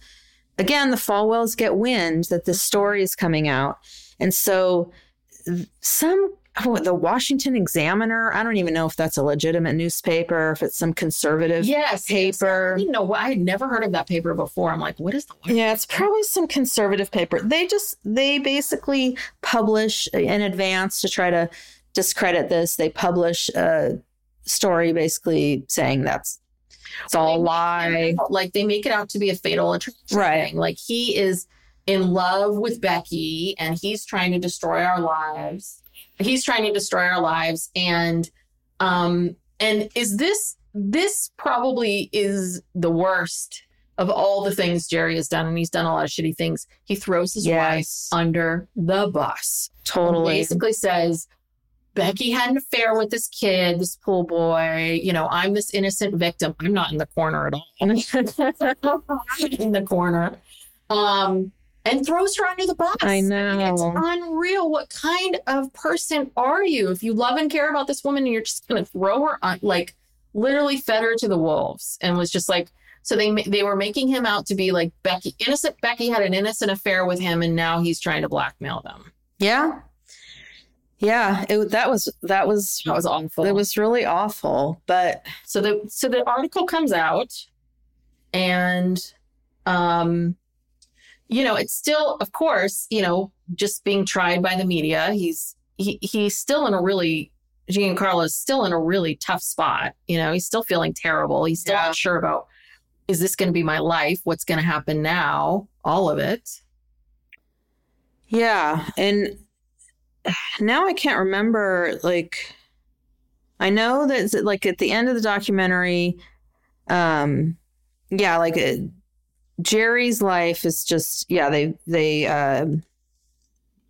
Again, the Falwells get wind that this story is coming out, and so some oh, the Washington Examiner. I don't even know if that's a legitimate newspaper, if it's some conservative yes paper. i didn't know i had never heard of that paper before i'm like what is the Yeah, it's probably some conservative paper. They just they basically publish in advance to try to discredit this. They publish a story basically saying that's it's all a lie. like they make it out to be a fatal attraction Right. thing. Like he is in love with Becky and he's trying to destroy our lives. He's trying to destroy our lives and um and is this this probably is the worst of all the things Jerry has done and he's done a lot of shitty things. He throws his Yes. wife under the bus. Totally. Basically says Becky had an affair with this kid, this pool boy. You know, I'm this innocent victim. I'm not in the corner at all. (laughs) in the corner. Um, and throws her under the bus. I know. It's unreal. What kind of person are you? If you love and care about this woman and you're just going to throw her on, like, literally fed her to the wolves and was just like, so they they were making him out to be like Becky, innocent Becky had an innocent affair with him, and now he's trying to blackmail them. Yeah. Yeah, it that was that was That was awful. it was really awful, but so the so the article comes out and um you know it's still of course you know just being tried by the media he's he, he's still in a really Giancarlo is still in a really tough spot you know he's still feeling terrible he's still Yeah. not sure about is this going to be my life what's going to happen now all of it Yeah, and now I can't remember. Like, I know that like at the end of the documentary, um, yeah, like uh, Jerry's life is just yeah. They they um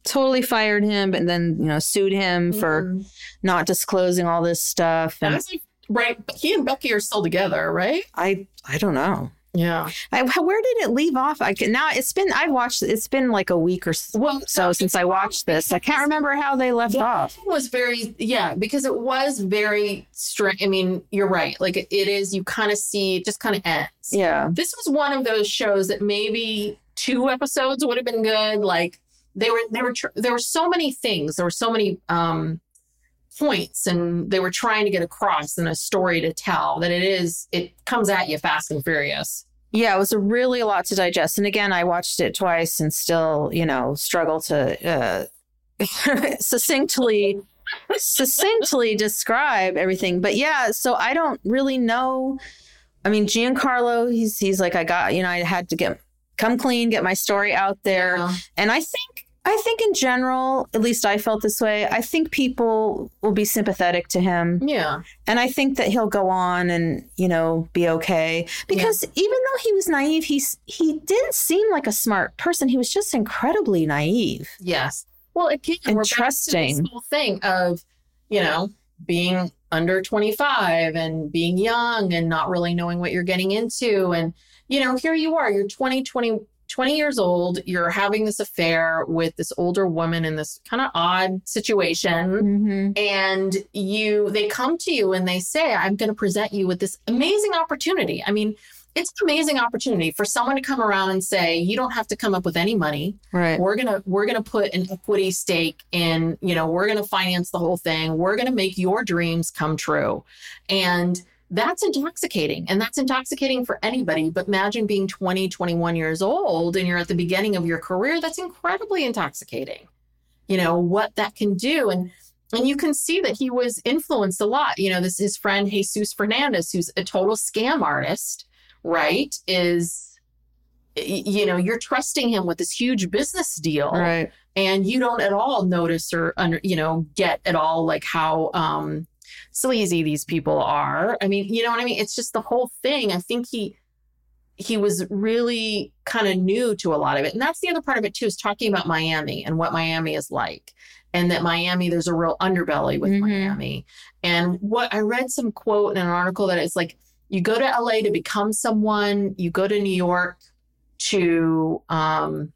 totally fired him, and then you know sued him for Mhm. not disclosing all this stuff. And it's like, right, but he and Becky are still together, right? I I don't know. Yeah. I, where did it leave off? I can, now it's been I've watched it's been like a week or s- Well, so since I watched this. I can't remember how they left off. thing was very yeah because it was very strange. I mean, you're right. Like it is. You kind of see it just kind of ends. Yeah. This was one of those shows that maybe two episodes would have been good. Like they were they were tr- there were so many things. There were so many um points and they were trying to get across in a story to tell that it is it comes at you fast and furious. Yeah, it was a really a lot to digest. And again, I watched it twice and still, you know, struggle to uh, (laughs) succinctly succinctly describe everything. But yeah, so I don't really know. I mean, Giancarlo, he's he's like, I got, you know, I had to get come clean, get my story out there. Yeah. And I think I think in general, at least I felt this way. I think people will be sympathetic to him. Yeah. And I think that he'll go on and, you know, be okay. Because even though he was naive, he's he didn't seem like a smart person. He was just incredibly naive. Yes. Well, again, And we're back to this whole thing of, you know, being under 25 and being young and not really knowing what you're getting into. And, you know, here you are, you're 20, 20, 20 years old, you're having this affair with this older woman in this kind of odd situation. Mm-hmm. And you, they come to you and they say, I'm going to present you with this amazing opportunity. I mean, it's an amazing opportunity for someone to come around and say, you don't have to come up with any money Right. we're gonna we're gonna put an equity stake in you know we're gonna finance the whole thing we're gonna make your dreams come true and that's intoxicating and that's intoxicating for anybody but imagine being 20 21 years old and you're at the beginning of your career that's incredibly intoxicating you know what that can do and and you can see that he was influenced a lot you know this his friend jesus fernandez who's a total scam artist right is you know you're trusting him with this huge business deal Right. and you don't at all notice or under you know get at all like how um sleazy these people are. I mean you know what i mean? It's just the whole thing. I think he he was really kind of new to a lot of it. And that's the other part of it too is talking about miami and what miami is like. And that miami there's a real underbelly with Mhm. miami. And what i read some quote in an article that it's like you go to la to become someone you go to new york to um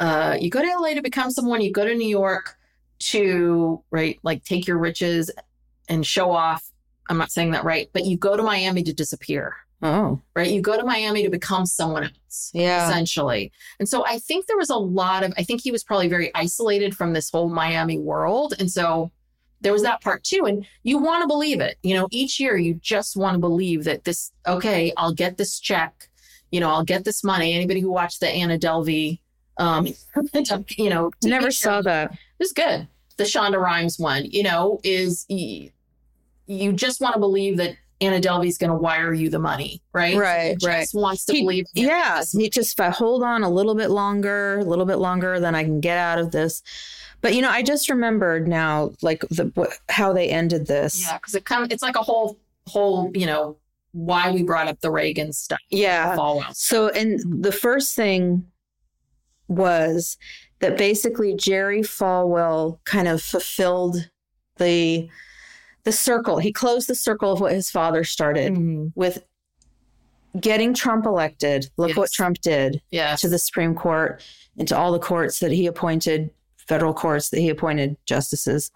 uh you go to LA to become someone, you go to New York to right like take your riches and show off. I'm not saying that right, but you go to Miami to disappear, Oh. right? You go to Miami to become someone else. Yeah. Essentially. And so I think there was a lot of I think he was probably very isolated from this whole Miami world. And so there was that part too. And you want to believe it. You know, each year you just want to believe that this, okay, I'll get this check. You know, I'll get this money. Anybody who watched the Anna Delvey, um, (laughs) you know, Never saw that. Was good. The Shonda Rhimes one, you know, is you just want to believe that Anna Delvey's going to wire you the money, right? Right, Just right. wants to He- believe. Yeah, he just if I hold on a little bit longer, a little bit longer, then I can get out of this. But you know, I just remembered now, like the how they ended this. Yeah, because it comes. It's like a whole, whole, you know, why we brought up the Reagan stuff. Yeah. Falwell. So, and the first thing was that basically Jerry Falwell kind of fulfilled the the circle. He closed the circle of what his father started Mhm. with getting Trump elected. Look what Trump did Yes. to the Supreme Court and to all the courts that he appointed, federal courts that he appointed justices.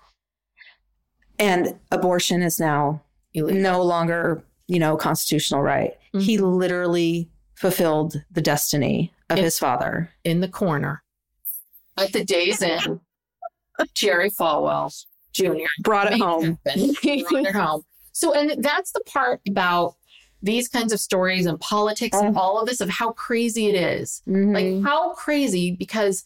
And abortion is now Illegal. no longer, you know, constitutional right. Mm-hmm. He literally fulfilled the destiny of It- his father. in the corner at the Days Inn. Jerry Falwell Jr. Brought it home. Brought it home. So, and that's the part about these kinds of stories and politics and all of this of how crazy it is. Mhm. Like how crazy because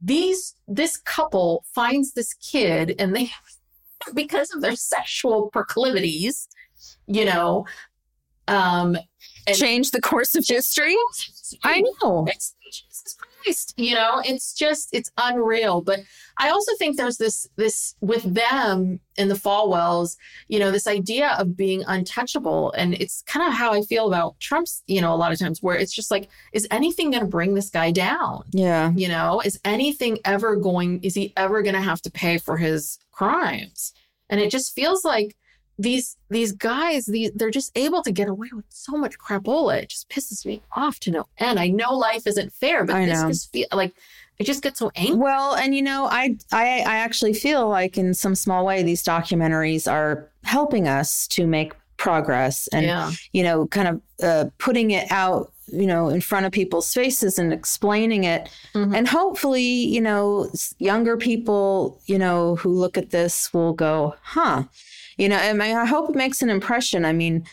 these this couple finds this kid and they (laughs) because of their sexual proclivities, you know, um change the course of history. I know. It's Jesus Christ. You know, it's just it's unreal. But I also think there's this this with them in the Falwells, you know, this idea of being untouchable. And it's kind of how I feel about Trump's, you know, a lot of times where it's just like, is anything gonna bring this guy down? Yeah. You know, is anything ever going, is he ever gonna have to pay for his crimes? And it just feels like these these guys, these, they're just able to get away with so much crapola. It just pisses me off to no end. I know life isn't fair, but I this know. just feel like it just gets so angry. Well, and you know, I, I I actually feel like in some small way these documentaries are helping us to make progress and yeah. you know, kind of uh, putting it out, you know, in front of people's faces and explaining it. Mhm. And hopefully, you know, younger people, you know, who look at this will go, huh. You know, I, mean, I hope it makes an impression. I mean,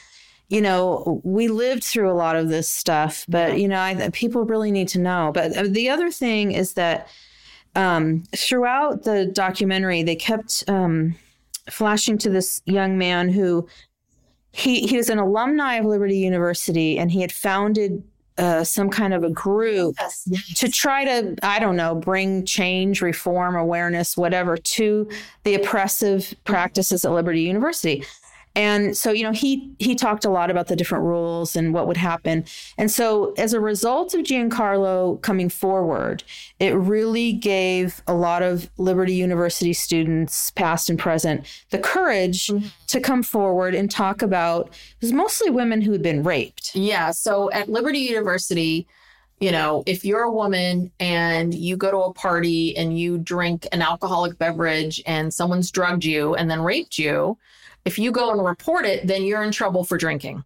you know, we lived through a lot of this stuff, but, you know, I, people really need to know. But uh, the other thing is that um, throughout the documentary, they kept um, flashing to this young man who he he was an alumni of Liberty University, and he had founded uh, some kind of a group Yes. yes. to try to I don't know bring change, reform, awareness, whatever to the oppressive practices at Liberty University. And so, you know, he he talked a lot about the different rules and what would happen. And so, as a result of Giancarlo coming forward, it really gave a lot of Liberty University students, past and present, the courage mm-hmm. to come forward and talk about. It was mostly women who had been raped. Yeah. So at Liberty University, you know, if you're a woman and you go to a party and you drink an alcoholic beverage and someone's drugged you and then raped you, if you go and report it, then you're in trouble for drinking.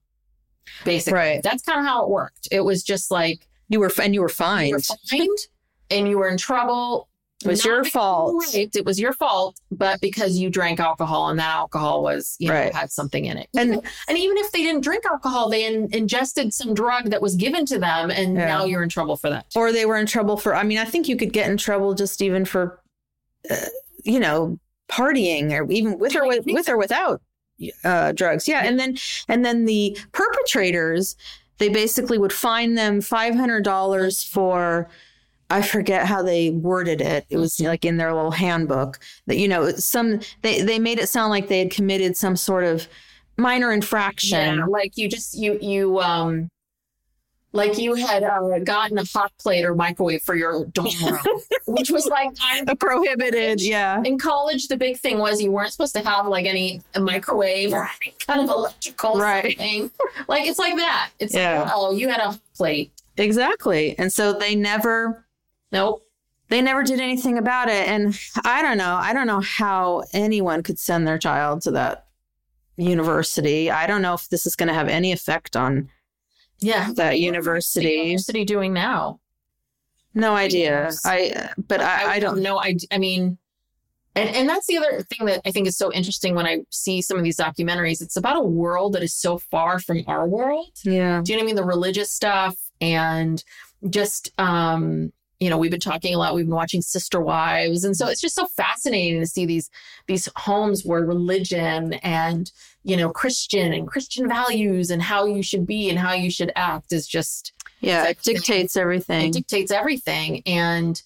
Basically. Right. That's kind of how it worked. It was just like You were and you were you fined. were fined and you were in trouble. It was Not your fault. raped, It was your fault, but because you drank alcohol and that alcohol was, you know, Right. had something in it. And- And and even if they didn't drink alcohol, they in, ingested some drug that was given to them, and Yeah. now you're in trouble for that. or they were in trouble for i mean i think you could get in trouble just even for uh, you know partying or even with or with, with or without uh, drugs. Yeah and then and then the perpetrators they basically would fine them $500 for i forget how they worded it. It was like in their little handbook that you know some they they made it sound like they had committed some sort of minor infraction. Yeah, like you just you you um like you had uh, gotten a hot plate or microwave for your dorm (laughs) room, which was like I'm, prohibited yeah in college. The big thing was you weren't supposed to have like any a microwave or any kind of electrical Right. thing. Like it's like that. It's Yeah. like, oh, you had a hot plate. exactly and so they never Nope. they never did anything about it and i don't know i don't know how anyone could send their child to that university i don't know if this is going to have any effect on Yeah. that university university doing now? no idea i but i, I don't know. I, I mean, and, and that's the other thing that I think is so interesting when I see some of these documentaries. It's about a world that is so far from our world. yeah Do you know what I mean? The religious stuff and just, um, you know, we've been talking a lot. We've been watching Sister Wives, and so it's just so fascinating to see these these homes where religion and you know Christian and Christian values and how you should be and how you should act is just yeah it dictates everything. It dictates everything. And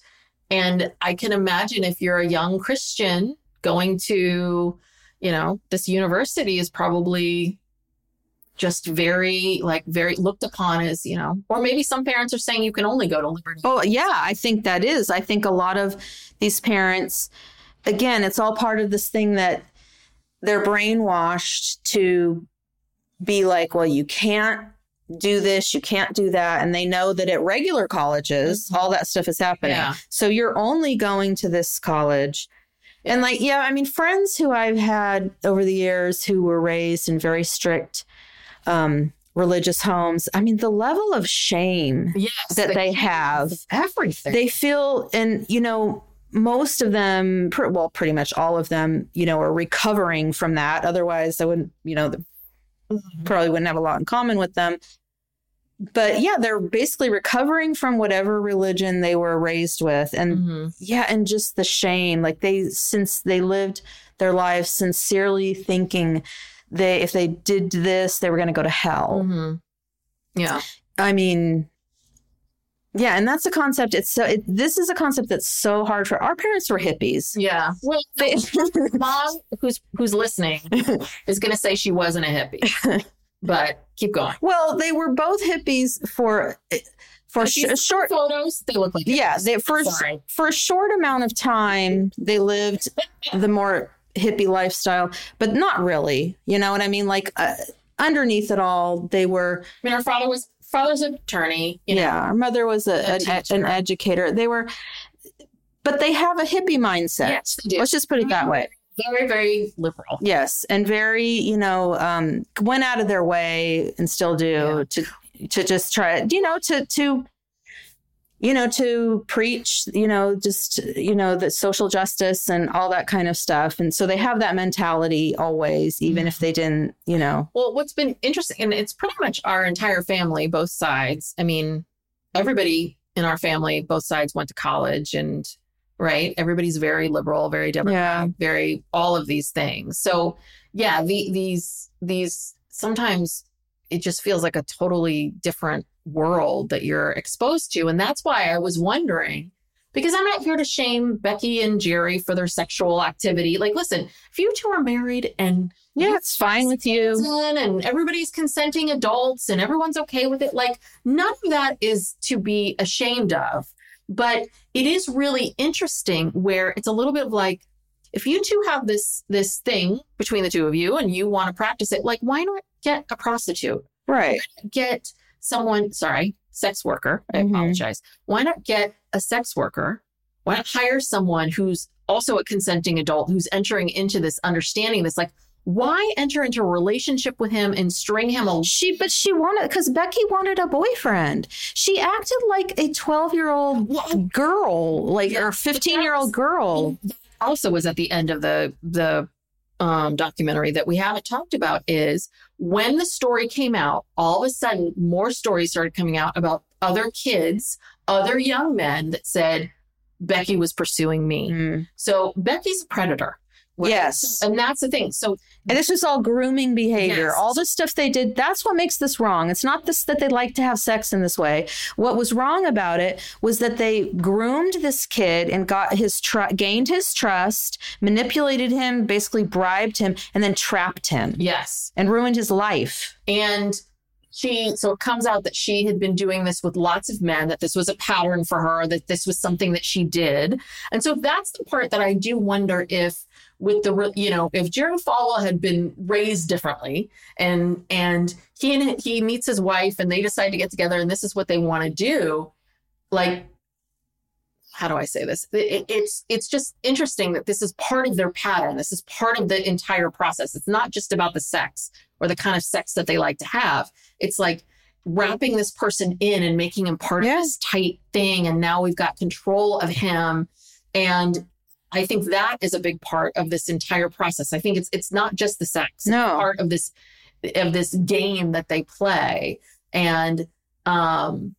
and i can imagine if you're a young christian going to you know this university is probably just very like very looked upon as you know or maybe some parents are saying you can only go to liberty. Oh, yeah, I think that is. I think a lot of these parents, again, it's all part of this thing that they're brainwashed to be like, well, you can't do this, you can't do that. And they know that at regular colleges, Mhm. all that stuff is happening. Yeah. So you're only going to this college. And like, yeah, I mean, friends who I've had over the years who were raised in very strict um, religious homes, I mean, the level of shame yes that they have everything they feel and you know most of them well pretty much all of them you know are recovering from that otherwise i wouldn't you know Mhm. probably wouldn't have a lot in common with them but yeah they're basically recovering from whatever religion they were raised with and Mhm. yeah and just the shame like they since they lived their lives sincerely thinking they if they did this they were going to go to hell Mhm. Yeah. I mean, yeah, and that's a concept. It's so. It, this is a concept that's so hard for our parents were hippies. Yeah. Well, They, (laughs) mom who's who's listening is going to say she wasn't a hippie. (laughs) But keep going. well, they were both hippies for for sh- short. photos, they look like Yeah, hippies. they for Sorry. for a short amount of time they lived the more hippie lifestyle, but not really. You know what I mean? Like uh, underneath it all, they were. I mean, our father was father's an attorney. You know, yeah, our mother was a, A an, an educator. They were, but they have a hippie mindset. Yes, they do. Let's just put it that way. very very liberal. Yes, and very, you know, um, went out of their way and still do to to just try, you know, to to you know, to preach, you know, just you know, the social justice and all that kind of stuff. And so they have that mentality always, even if mm-hmm. they didn't, you know. Well, what's been interesting, and it's pretty much our entire family, both sides. I mean, everybody in our family, both sides went to college, and right, everybody's very liberal, very democratic, very all of these things. So, yeah, the, these these sometimes it just feels like a totally different world that you're exposed to, and that's why I was wondering. Because I'm not here to shame Becky and Jerry for their sexual activity. Like, listen, if you two are married and Yeah, it's fine with you. and everybody's consenting adults and everyone's okay with it. Like none of that is to be ashamed of. But it is really interesting where it's a little bit of like, if you two have this this thing between the two of you and you want to practice it, like why not get a prostitute? Right. Get someone, sorry, sex worker. I Mhm. apologize. Why not get a sex worker? Why not hire someone who's also a consenting adult who's entering into this understanding this like why enter into a relationship with him and string him along? She, but she wanted because Becky wanted a boyfriend. She acted like a twelve-year-old girl, like Yeah, or fifteen-year-old girl. Also, was at the end of the the um, documentary that we haven't talked about is when the story came out. All of a sudden, more stories started coming out about other kids, other young men that said Becky was pursuing me. Mm. So Becky's a predator. Right? Yes. And that's the thing. So And this was all grooming behavior. Yes. All the stuff they did, that's what makes this wrong. It's not this that they like to have sex in this way. What was wrong about it was that they groomed this kid and got his tr- gained his trust, manipulated him, basically bribed him, and then trapped him yes, and ruined his life. And she, so it comes out that she had been doing this with lots of men, that this was a pattern for her, that this was something that she did. And so that's the part that I do wonder if, with the, you know, if Jerry Falwell had been raised differently and, and he and he meets his wife and they decide to get together and this is what they want to do, like, how do I say this? It- it's it's just interesting that this is part of their pattern. This is part of the entire process. It's not just about the sex or the kind of sex that they like to have. It's like wrapping this person in and making him part Yeah. of this tight thing. And now we've got control of him. And I think that is a big part of this entire process. I think it's it's not just the sex. It's part of this of this game that they play. And um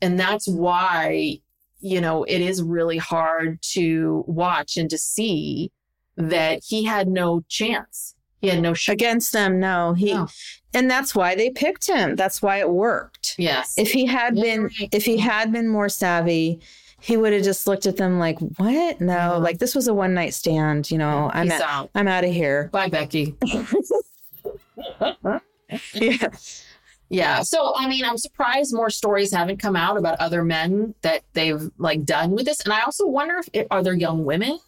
and that's why you know it is really hard to watch and to see that he had no chance. He had no shot. Against them, no. He No. and that's why they picked him. That's why it worked. Yes. If he had Yeah, been right. if he had been more savvy, he would have just looked at them like, "What? No, Yeah. like this was a one night stand. You know, I'm Peace out. I'm out of here." Bye, Becky. (laughs) Yeah. Yeah. So, I mean, I'm surprised more stories haven't come out about other men that they've like done with this. And I also wonder if it, are there young women?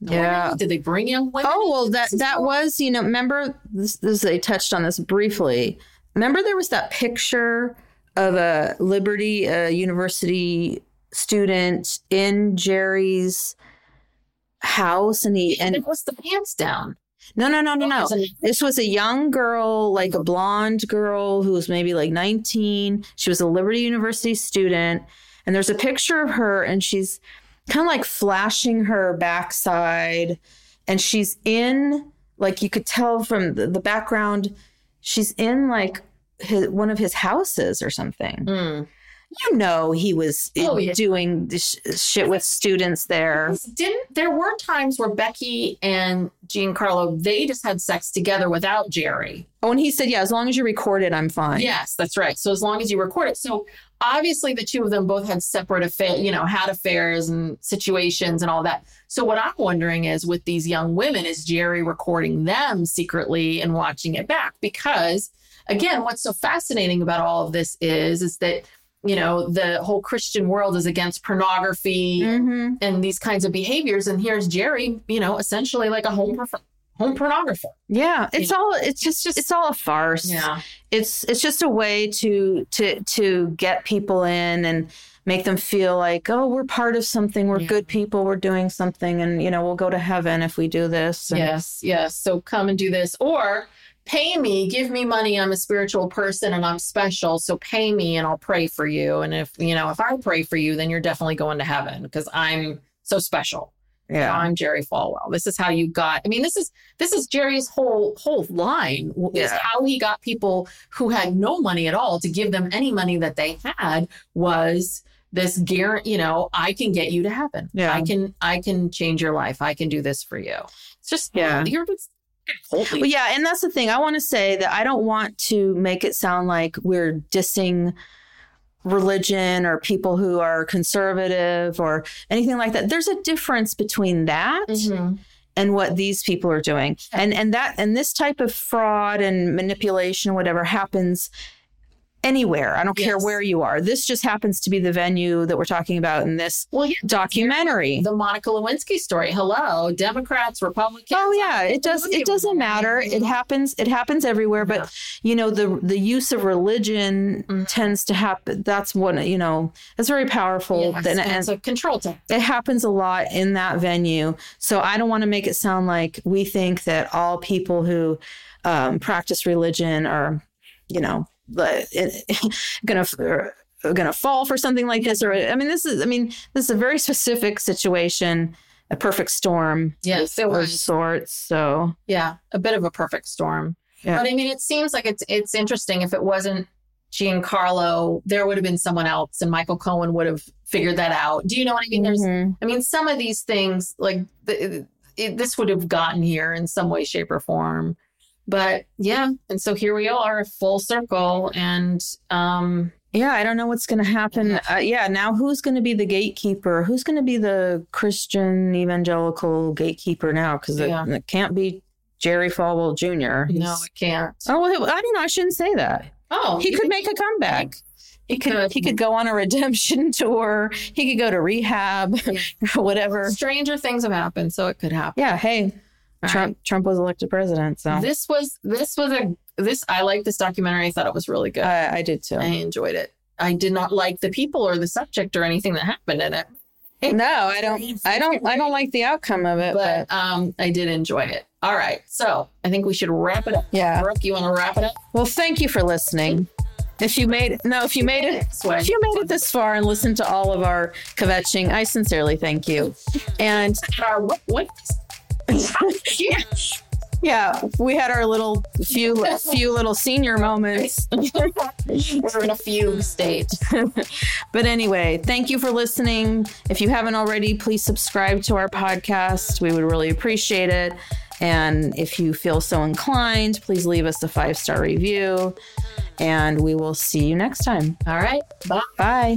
Yeah. Did they bring young women? Oh well, that that was you know. Remember this? this they touched on this briefly. Remember there was that picture of a Liberty uh, University student in Jerry's house, and he and it was the pants down. no no no no no. It was a- This was a young girl, like a blonde girl who was maybe like 19. She was a Liberty University student. And there's a picture of her, and she's kind of like flashing her backside. And she's in, like, you could tell from the, the background, she's in like his, one of his houses or something. Mm. You know he was Oh, yeah. doing this sh- shit with students there. Didn't there were times where Becky and Giancarlo they just had sex together without Jerry. Oh, and he said, "Yeah, as long as you record it, I'm fine." Yes, that's right. So as long as you record it. So obviously the two of them both had separate affair, you know, had affairs and situations and all that. So what I'm wondering is with these young women, is Jerry recording them secretly and watching it back? Because again, what's so fascinating about all of this is is that you know the whole Christian world is against pornography hmm and these kinds of behaviors, and here's Jerry, you know, essentially like a home home pornographer. Yeah, it's all it's just just- it's all a farce. Yeah, It's it's just a way to to to get people in and make them feel like, "Oh, we're part of something. We're Yeah. good people. We're doing something and you know, we'll go to heaven if we do this." And- Yes, yes. So come and do this or pay me, give me money. I'm a spiritual person and I'm special. So pay me and I'll pray for you. And if, you know, if I pray for you, then you're definitely going to heaven because I'm so special. Yeah. I'm Jerry Falwell. This is how you got. I mean, this is this is Jerry's whole whole line is Yeah. how he got people who had no money at all to give them any money that they had was this guarantee, you know, I can get you to heaven. Yeah. I can I can change your life. I can do this for you. It's just Yeah. you're Well, yeah, and that's the thing. I want to say that I don't want to make it sound like we're dissing religion or people who are conservative or anything like that. There's a difference between that Mhm. and what these people are doing. And and that and this type of fraud and manipulation whatever happens anywhere. I don't care where you are. This just happens to be the venue that we're talking about in this Well, yeah, documentary. the Monica Lewinsky story. Hello, Democrats, Republicans. Oh yeah, it does. It doesn't matter. It happens. It happens everywhere. But you know, the the use of religion Mhm. tends to happen. That's one. You know, it's very powerful, Yes, and, and it's a control it happens a lot in that venue. So I don't want to make it sound like we think that all people who um, practice religion are, you know, the- (laughs) gonna gonna fall for something like this. Or I mean, this is. I mean, this is a very specific situation, a perfect storm Yes, it of was. sorts. So Yeah, a bit of a perfect storm. Yeah. But I mean, it seems like it's it's interesting. If it wasn't Giancarlo, there would have been someone else, and Michael Cohen would have figured that out. Do you know what I mean? There's, Mhm. I mean, some of these things, like the, it, this would have gotten here in some way, shape, or form. But yeah, and so here we are, full circle, and um, yeah, I don't know what's going to happen. Uh, yeah, now who's going to be the gatekeeper? Who's going to be the Christian evangelical gatekeeper now? Because Yeah. it, it can't be Jerry Falwell Jr. no, it can't. Oh, well, I don't know. I shouldn't say that. Oh, He could think make a comeback. He could. could. He could go on a redemption (laughs) tour. He could go to rehab, or (laughs) whatever. stranger things have happened, so it could happen. Yeah. Hey, Trump. Trump was elected president, so This was this was a this I like this documentary. I thought it was really good. I, I did too. I enjoyed it. I did not like the people or the subject or anything that happened in it, no, I don't. I don't. I don't like the outcome of it. But, but um, I did enjoy it. All right, so I think we should wrap it up. Yeah. Brooke, you want to wrap it up? well, thank you for listening. If you made no, if you made it, if you made it this far and listened to all of our kvetching, I sincerely thank you. And Uh, what? what? Yeah. (laughs) yeah, we had our little few few little senior moments. (laughs) We're in a fugue state. (laughs) But anyway, thank you for listening. If you haven't already, please subscribe to our podcast. We would really appreciate it. And if you feel so inclined, please leave us a five star review. And we will see you next time. All right. Bye. Bye.